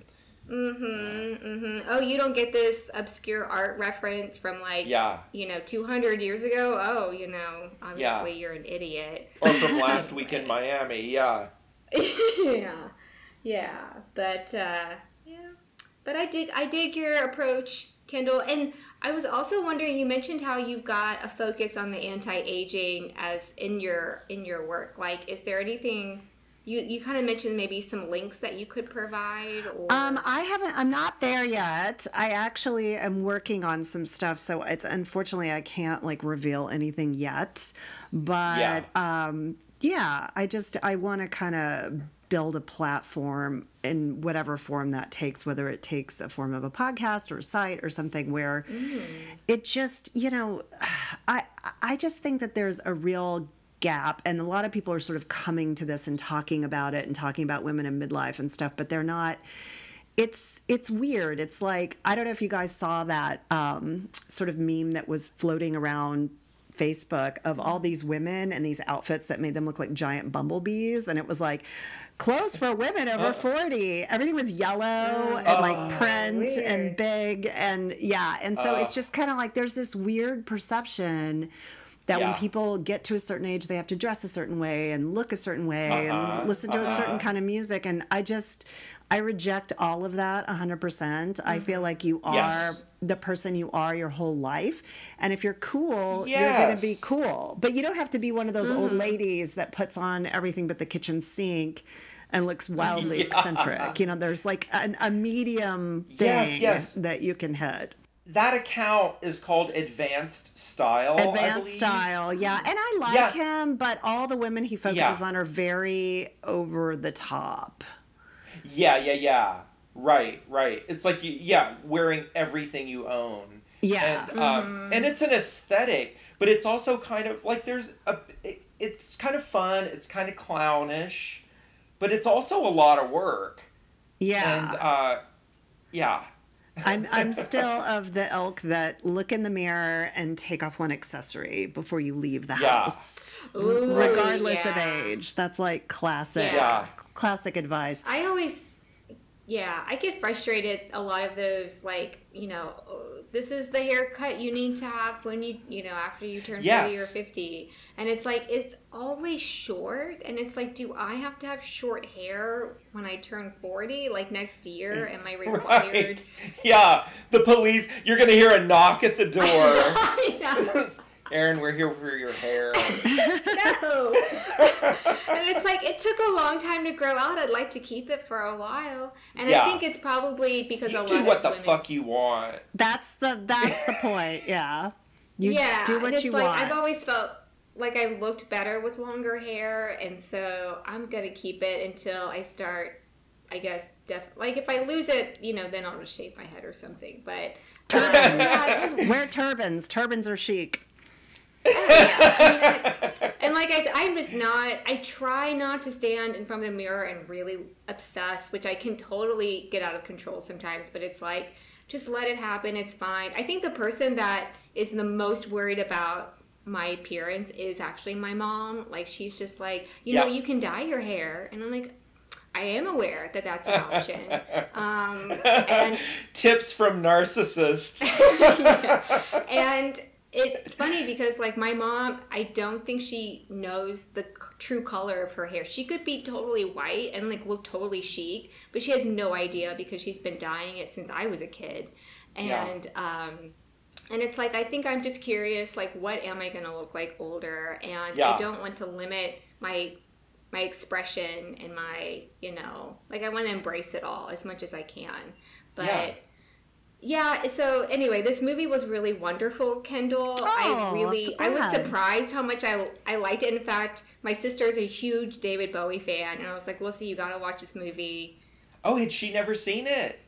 Mm-hmm, mm-hmm. Oh, you don't get this obscure art reference from like, yeah, you know, 200 years ago? Oh, you know, obviously you're an idiot. or from last week in Miami. Yeah, yeah, yeah. But, uh, yeah. But I dig, I dig your approach, Kendall. And I was also wondering, you mentioned how you've got a focus on the anti-aging as in your, in your work. Like, is there anything... You, you kind of mentioned maybe some links that you could provide or Um, I haven't. I'm not there yet. I actually am working on some stuff, so it's unfortunately I can't like reveal anything yet. But Yeah. um, yeah, I just I want to kind of build a platform in whatever form that takes, whether it takes a form of a podcast or a site or something where it just you know, I I just think that there's a real gap and a lot of people are sort of coming to this and talking about it and talking about women in midlife and stuff but they're not it's it's weird. It's like i don't know if you guys saw that um, sort of meme that was floating around facebook of all these women and these outfits that made them look like giant bumblebees. And it was like clothes for women over uh, 40 everything was yellow oh, and like print and big and yeah. And so it's uh. just kind of like there's this weird perception that Yeah. when people get to a certain age, they have to dress a certain way and look a certain way Uh-huh, and listen to a certain uh-huh. kind of music. And I just, I reject all of that 100%. I mm-hmm. feel like you are Yes. the person you are your whole life. And if you're cool, you're going to be cool. But you don't have to be one of those old mm-hmm. ladies that puts on everything but the kitchen sink and looks wildly Yeah. eccentric. You know, there's like an, a medium Yes, thing yes. that you can hit. That account is called Advanced Style. I Advanced believe. style, yeah. And I like Yeah. him, but all the women he focuses Yeah. on are very over the top. Yeah, yeah, yeah. Right, right. It's like you, yeah, wearing everything you own. Yeah. and um, and it's an aesthetic, but it's also kind of like there's a. It, it's kind of fun. It's kind of clownish, but it's also a lot of work. Yeah. And uh, yeah, I'm I'm still of the ilk that look in the mirror and take off one accessory before you leave the Yeah. house. Ooh, regardless yeah. of age. That's like classic Yeah. classic advice. I always, yeah, I get frustrated a lot of those, like, you know, this is the haircut you need to have when you, you know, after you turn 40 or 50. And it's like, it's always short. And it's like, do I have to have short hair when I turn 40? Like next year? Am I required? right. Yeah, the police. You're gonna hear a knock at the door. I. Aaron, we're here for your hair. No. and it's like it took a long time to grow out. I'd like to keep it for a while, and Yeah. I think it's probably because a You lot do what the women, fuck you want. That's the that's the point. Yeah. You yeah, do and what it's you like want. I've always felt like I looked better with longer hair, and so I'm gonna keep it until I start. I guess def- like if I lose it, you know, then I'll just shave my head or something. But um, yeah, Wear turbans. Turbans are chic. and like I said, I'm just not. I try not to stand in front of the mirror and really obsess, which I can totally get out of control sometimes. But it's like, just let it happen. It's fine. I think the person that is the most worried about my appearance is actually my mom. Like she's just like, you know, you can dye your hair, and I'm like. I am aware that that's an option. Um, and Tips from narcissists. and it's funny because like my mom i don't think she knows the c- true color of her hair. She could be totally white and like look totally chic but she has no idea because she's been dyeing it since i was a kid. And um and it's like i think i'm just curious like what am i going to look like older? And Yeah. i don't want to limit my my expression and my you know like i want to embrace it all as much as i can. But Yeah. Yeah, so anyway, this movie was really wonderful, Kendall. I Oh, really I was surprised how much I I liked it. In fact, my sister is a huge David Bowie fan, and I was like, well "Lucy, you got to watch this movie." oh, had she never seen it?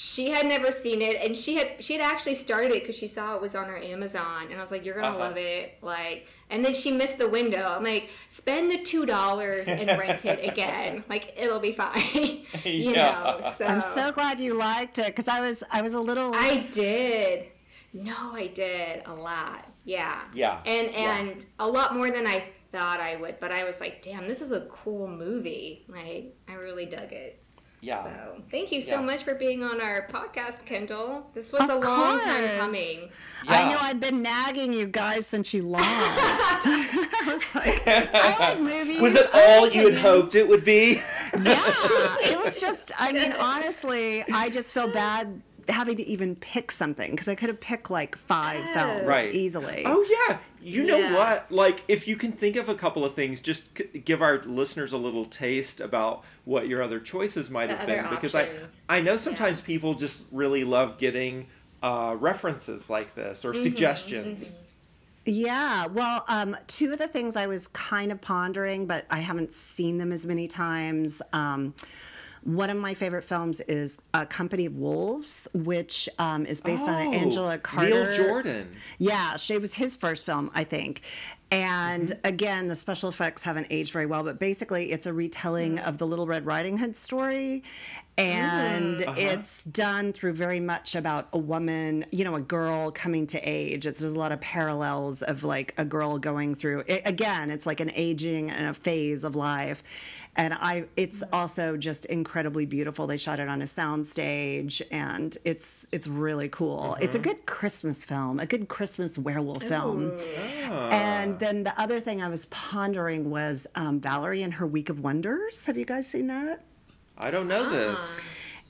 She had never seen it, and she had she had actually started it because she saw it was on her Amazon, and I was like, "You're gonna Uh-huh. love it!" Like, and then she missed the window. I'm like, "Spend the two dollars and rent it again. Like, it'll be fine." you Yeah. know. So I'm so glad you liked it because I was I was a little I did. No, I did a lot. Yeah. Yeah. And Yeah. and a lot more than I thought I would. But I was like, damn, this is a cool movie. Like, I really dug it. Yeah. So thank you so Yeah. much for being on our podcast, Kendall. This was Of a long time course. coming. I know I've been nagging you guys since you lost. I was like, I like movies. Was it all like you had hoped it would be? Yeah, it was just. I mean, honestly, I just feel bad having to even pick something because I could have picked like five films Right. easily. Oh yeah. You know Yeah. what? Like if you can think of a couple of things, just c- give our listeners a little taste about what your other choices might The have been other because. I I know sometimes people just really love getting uh, references like this Mm-hmm, or suggestions. Yeah, well, um, two of the things I was kind of pondering, but I haven't seen them as many times. Um, one of my favorite films is A Company of Wolves, which um, is based on Oh, Angela Carter. Neil Jordan. Yeah, she it was his first film, I think. And Mm-hmm. again, the special effects haven't aged very well, but basically, it's a retelling Mm. of the Little Red Riding Hood story. And Uh-huh. it's done through very much about a woman, you know, a girl coming to age. It's there's a lot of parallels of like a girl going through. It, again, it's like an aging and a phase of life. And I, it's also just incredibly beautiful. They shot it on a soundstage, and it's it's really cool. It's Mm-hmm. a good Christmas film, a good Christmas werewolf film. Ah. And then the other thing I was pondering was um, Valerie and her Week of Wonders. Have you guys seen that? I don't know this.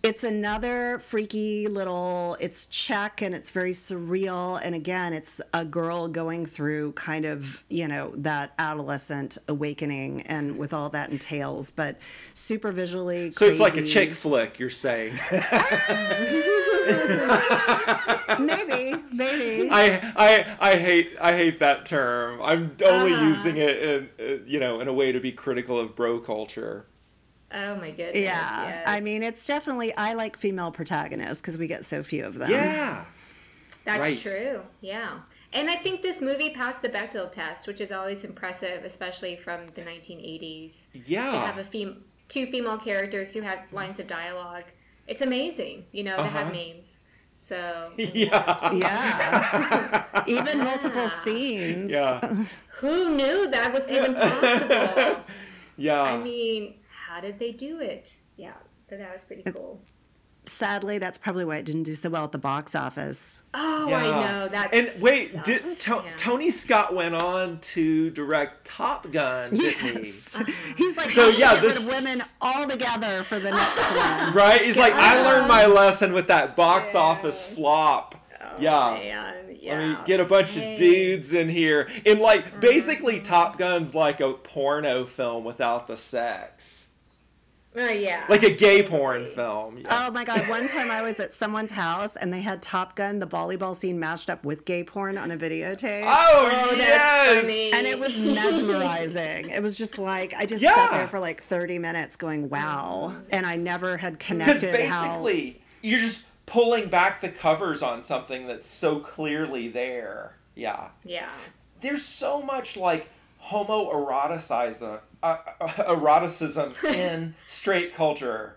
It's another freaky little, it's Czech and it's very surreal. And again, it's a girl going through kind of, you know, that adolescent awakening and with all that entails, but super visually. So it's like a chick flick, you're saying. Maybe, maybe. I, I I hate I hate that term. I'm only Uh-huh. using it in you know in a way to be critical of bro culture. Oh my goodness. yeah. yes. I mean, it's definitely, I like female protagonists because we get so few of them. Yeah. That's Right. true. Yeah. And I think this movie passed the Bechdel test, which is always impressive, especially from the 1980s. Yeah. To have a fem- two female characters who have lines of dialogue. It's amazing, you know, to have Uh-huh. names. So, Yeah. Yeah. Even multiple scenes. Yeah. who knew that was even possible? Yeah. I mean, how did they do it? Yeah, but that was pretty cool. Sadly, that's probably why it didn't do so well at the box office. Oh, Yeah. I know. that. And wait, sucks. didn't to- Yeah. Tony Scott went on to direct Top Gun, didn't Yes. Uh-huh. He's like, So, so yeah, yeah, this- rid of women all together for the next one. Right? He's like, I learned my lesson with that box Yeah. office flop. Oh, yeah. man, yeah. Let me get a bunch Hey. of dudes in here. And like basically Top Gun's like a porno film without the sex. Oh, yeah. Like a gay porn film. Yeah. Oh my God. One time I was at someone's house and they had Top Gun, the volleyball scene mashed up with gay porn on a videotape. Oh, Oh, that's funny. And it was mesmerizing. It was just like, I just Yeah. sat there for like 30 minutes going, wow. Mm-hmm. And I never had Because connected how. basically, you're just pulling back the covers on something that's so clearly there. Yeah. Yeah. There's so much like homoeroticism, uh, uh, eroticism in straight culture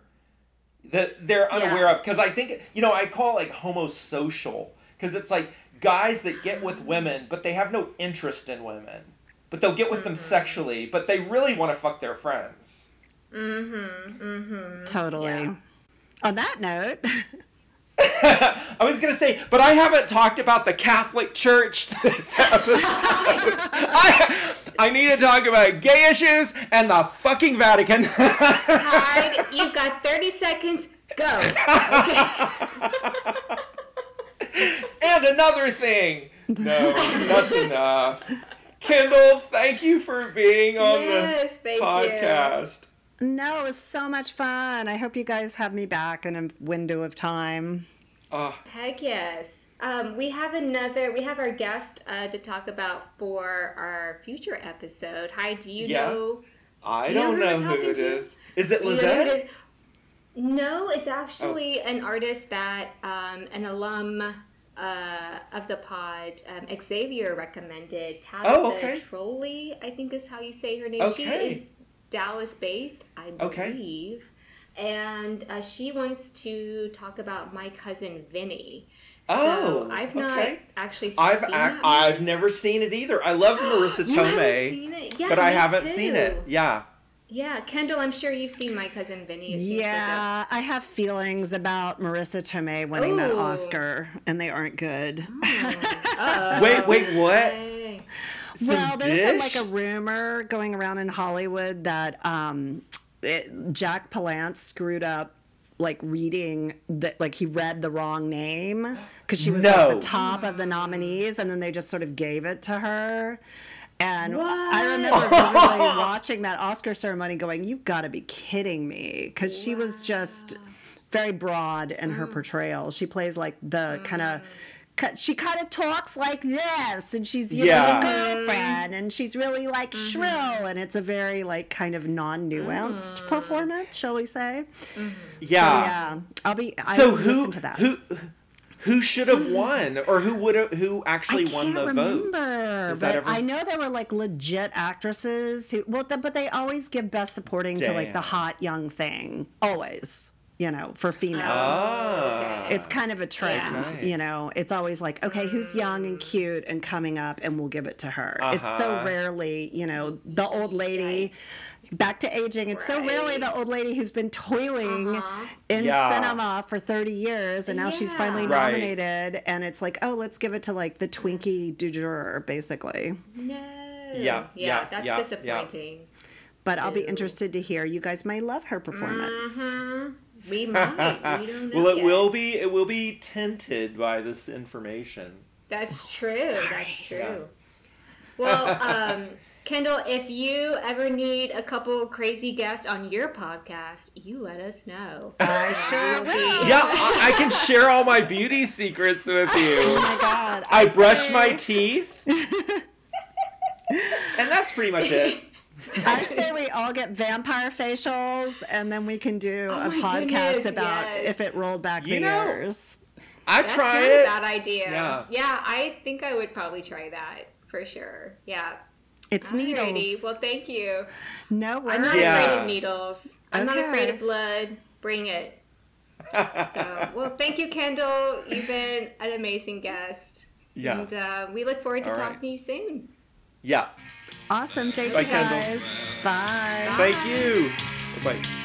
that they're unaware Yeah. of. Because I think, you know, I call it like homosocial. Because it's like guys that get with women, but they have no interest in women. But they'll get with them Mm-hmm. sexually, but they really want to fuck their friends. Mm-hmm. Mm-hmm. Totally. Yeah. On that note, I was gonna say, but I haven't talked about the Catholic Church this episode. I, I need to talk about gay issues and the fucking Vatican. Hyde, You've got 30 seconds. Go. Okay. and another thing. No, that's enough. Kendall, thank you for being on Yes, the thank you. podcast. no, it was so much fun. I hope you guys have me back in a window of time. Uh, Heck yes. Um, we have another, we have our guest uh, to talk about for our future episode. Hi, do you Yeah. know? I do don't know know who who it to? is. Is it you know it Lizette? No, it's actually Oh. an artist that um, an alum uh, of the pod, um, Xavier, recommended. Tabitha Oh, okay. Trolley, I think is how you say her name. She is Dallas based, I Okay. Believe. And uh, she wants to talk about my cousin Vinny. Oh, so I've not okay. actually I've seen ac- that I've never seen it either. I love Marisa You haven't Tomei, seen it? Yeah, but I haven't seen it. Yeah. Yeah, Kendall, I'm sure you've seen my cousin Vinny. It seems like Yeah, I have feelings about Marisa Tomei winning that Oscar, and they aren't good. Uh-oh. Wait, wait, what? Hey. well, there's a, like a rumor going around in Hollywood that um, it, Jack Palance screwed up. Like reading that, like he read the wrong name because she was like No. the top of the nominees, and then they just sort of gave it to her. And I remember vividly watching that Oscar ceremony, going, "You've got to be kidding me!" Because she was just very broad in her mm. portrayal. She plays like the kind of. Mm. She kind of talks like this, and she's you know Yeah. the mm-hmm. girlfriend, and she's really like mm-hmm. shrill, and it's a very like kind of non-nuanced mm. performance, shall we say? Mm-hmm. So, Yeah. yeah, I'll be. I So will who listen to that. who who should have won, or who would have who actually I won can't the remember, vote? Is but ever- I know there were like legit actresses who. Well, th- but they always give best supporting to like the hot young thing. Always, you know, for female. Ah. It's kind of a trend, Okay. you know. It's always like, okay, who's young and cute and coming up, and we'll give it to her. It's so Uh-huh. rarely, you know, the old lady. Back to aging. It's so rarely the old lady who's been toiling Uh-huh. in Yeah. cinema for 30 years and now she's finally Right. nominated. And it's like, oh, let's give it to like the Twinkie du jour, basically. No. Yeah, yeah, that's yeah, yeah. disappointing. But I'll be interested to hear. You guys may love her performance. Mhm. We might. We don't know well, it yet. will be it will be tinted by this information. That's true. That's true. Well, um, Kendall, if you ever need a couple crazy guests on your podcast, you let us know. I sure We'll. Yeah, I, I can share all my beauty secrets with you. Oh my God. I brush my teeth, and that's pretty much it. I say we all get vampire facials and then we can do Oh a podcast goodness, about yes. if it rolled back You the know, years. I That's try not it. a bad idea. Yeah. Yeah, I think I would probably try that for sure. Yeah. It's Alrighty. needles. Well, thank you. no worries. I'm not Yeah. afraid of needles. I'm not afraid of blood. Bring it. so, well, thank you, Kendall. You've been an amazing guest. Yeah. And uh, we look forward to All right. talking to you soon. Yeah. Awesome. Thank Bye, you Kendall. guys. Bye. Thank you. Bye.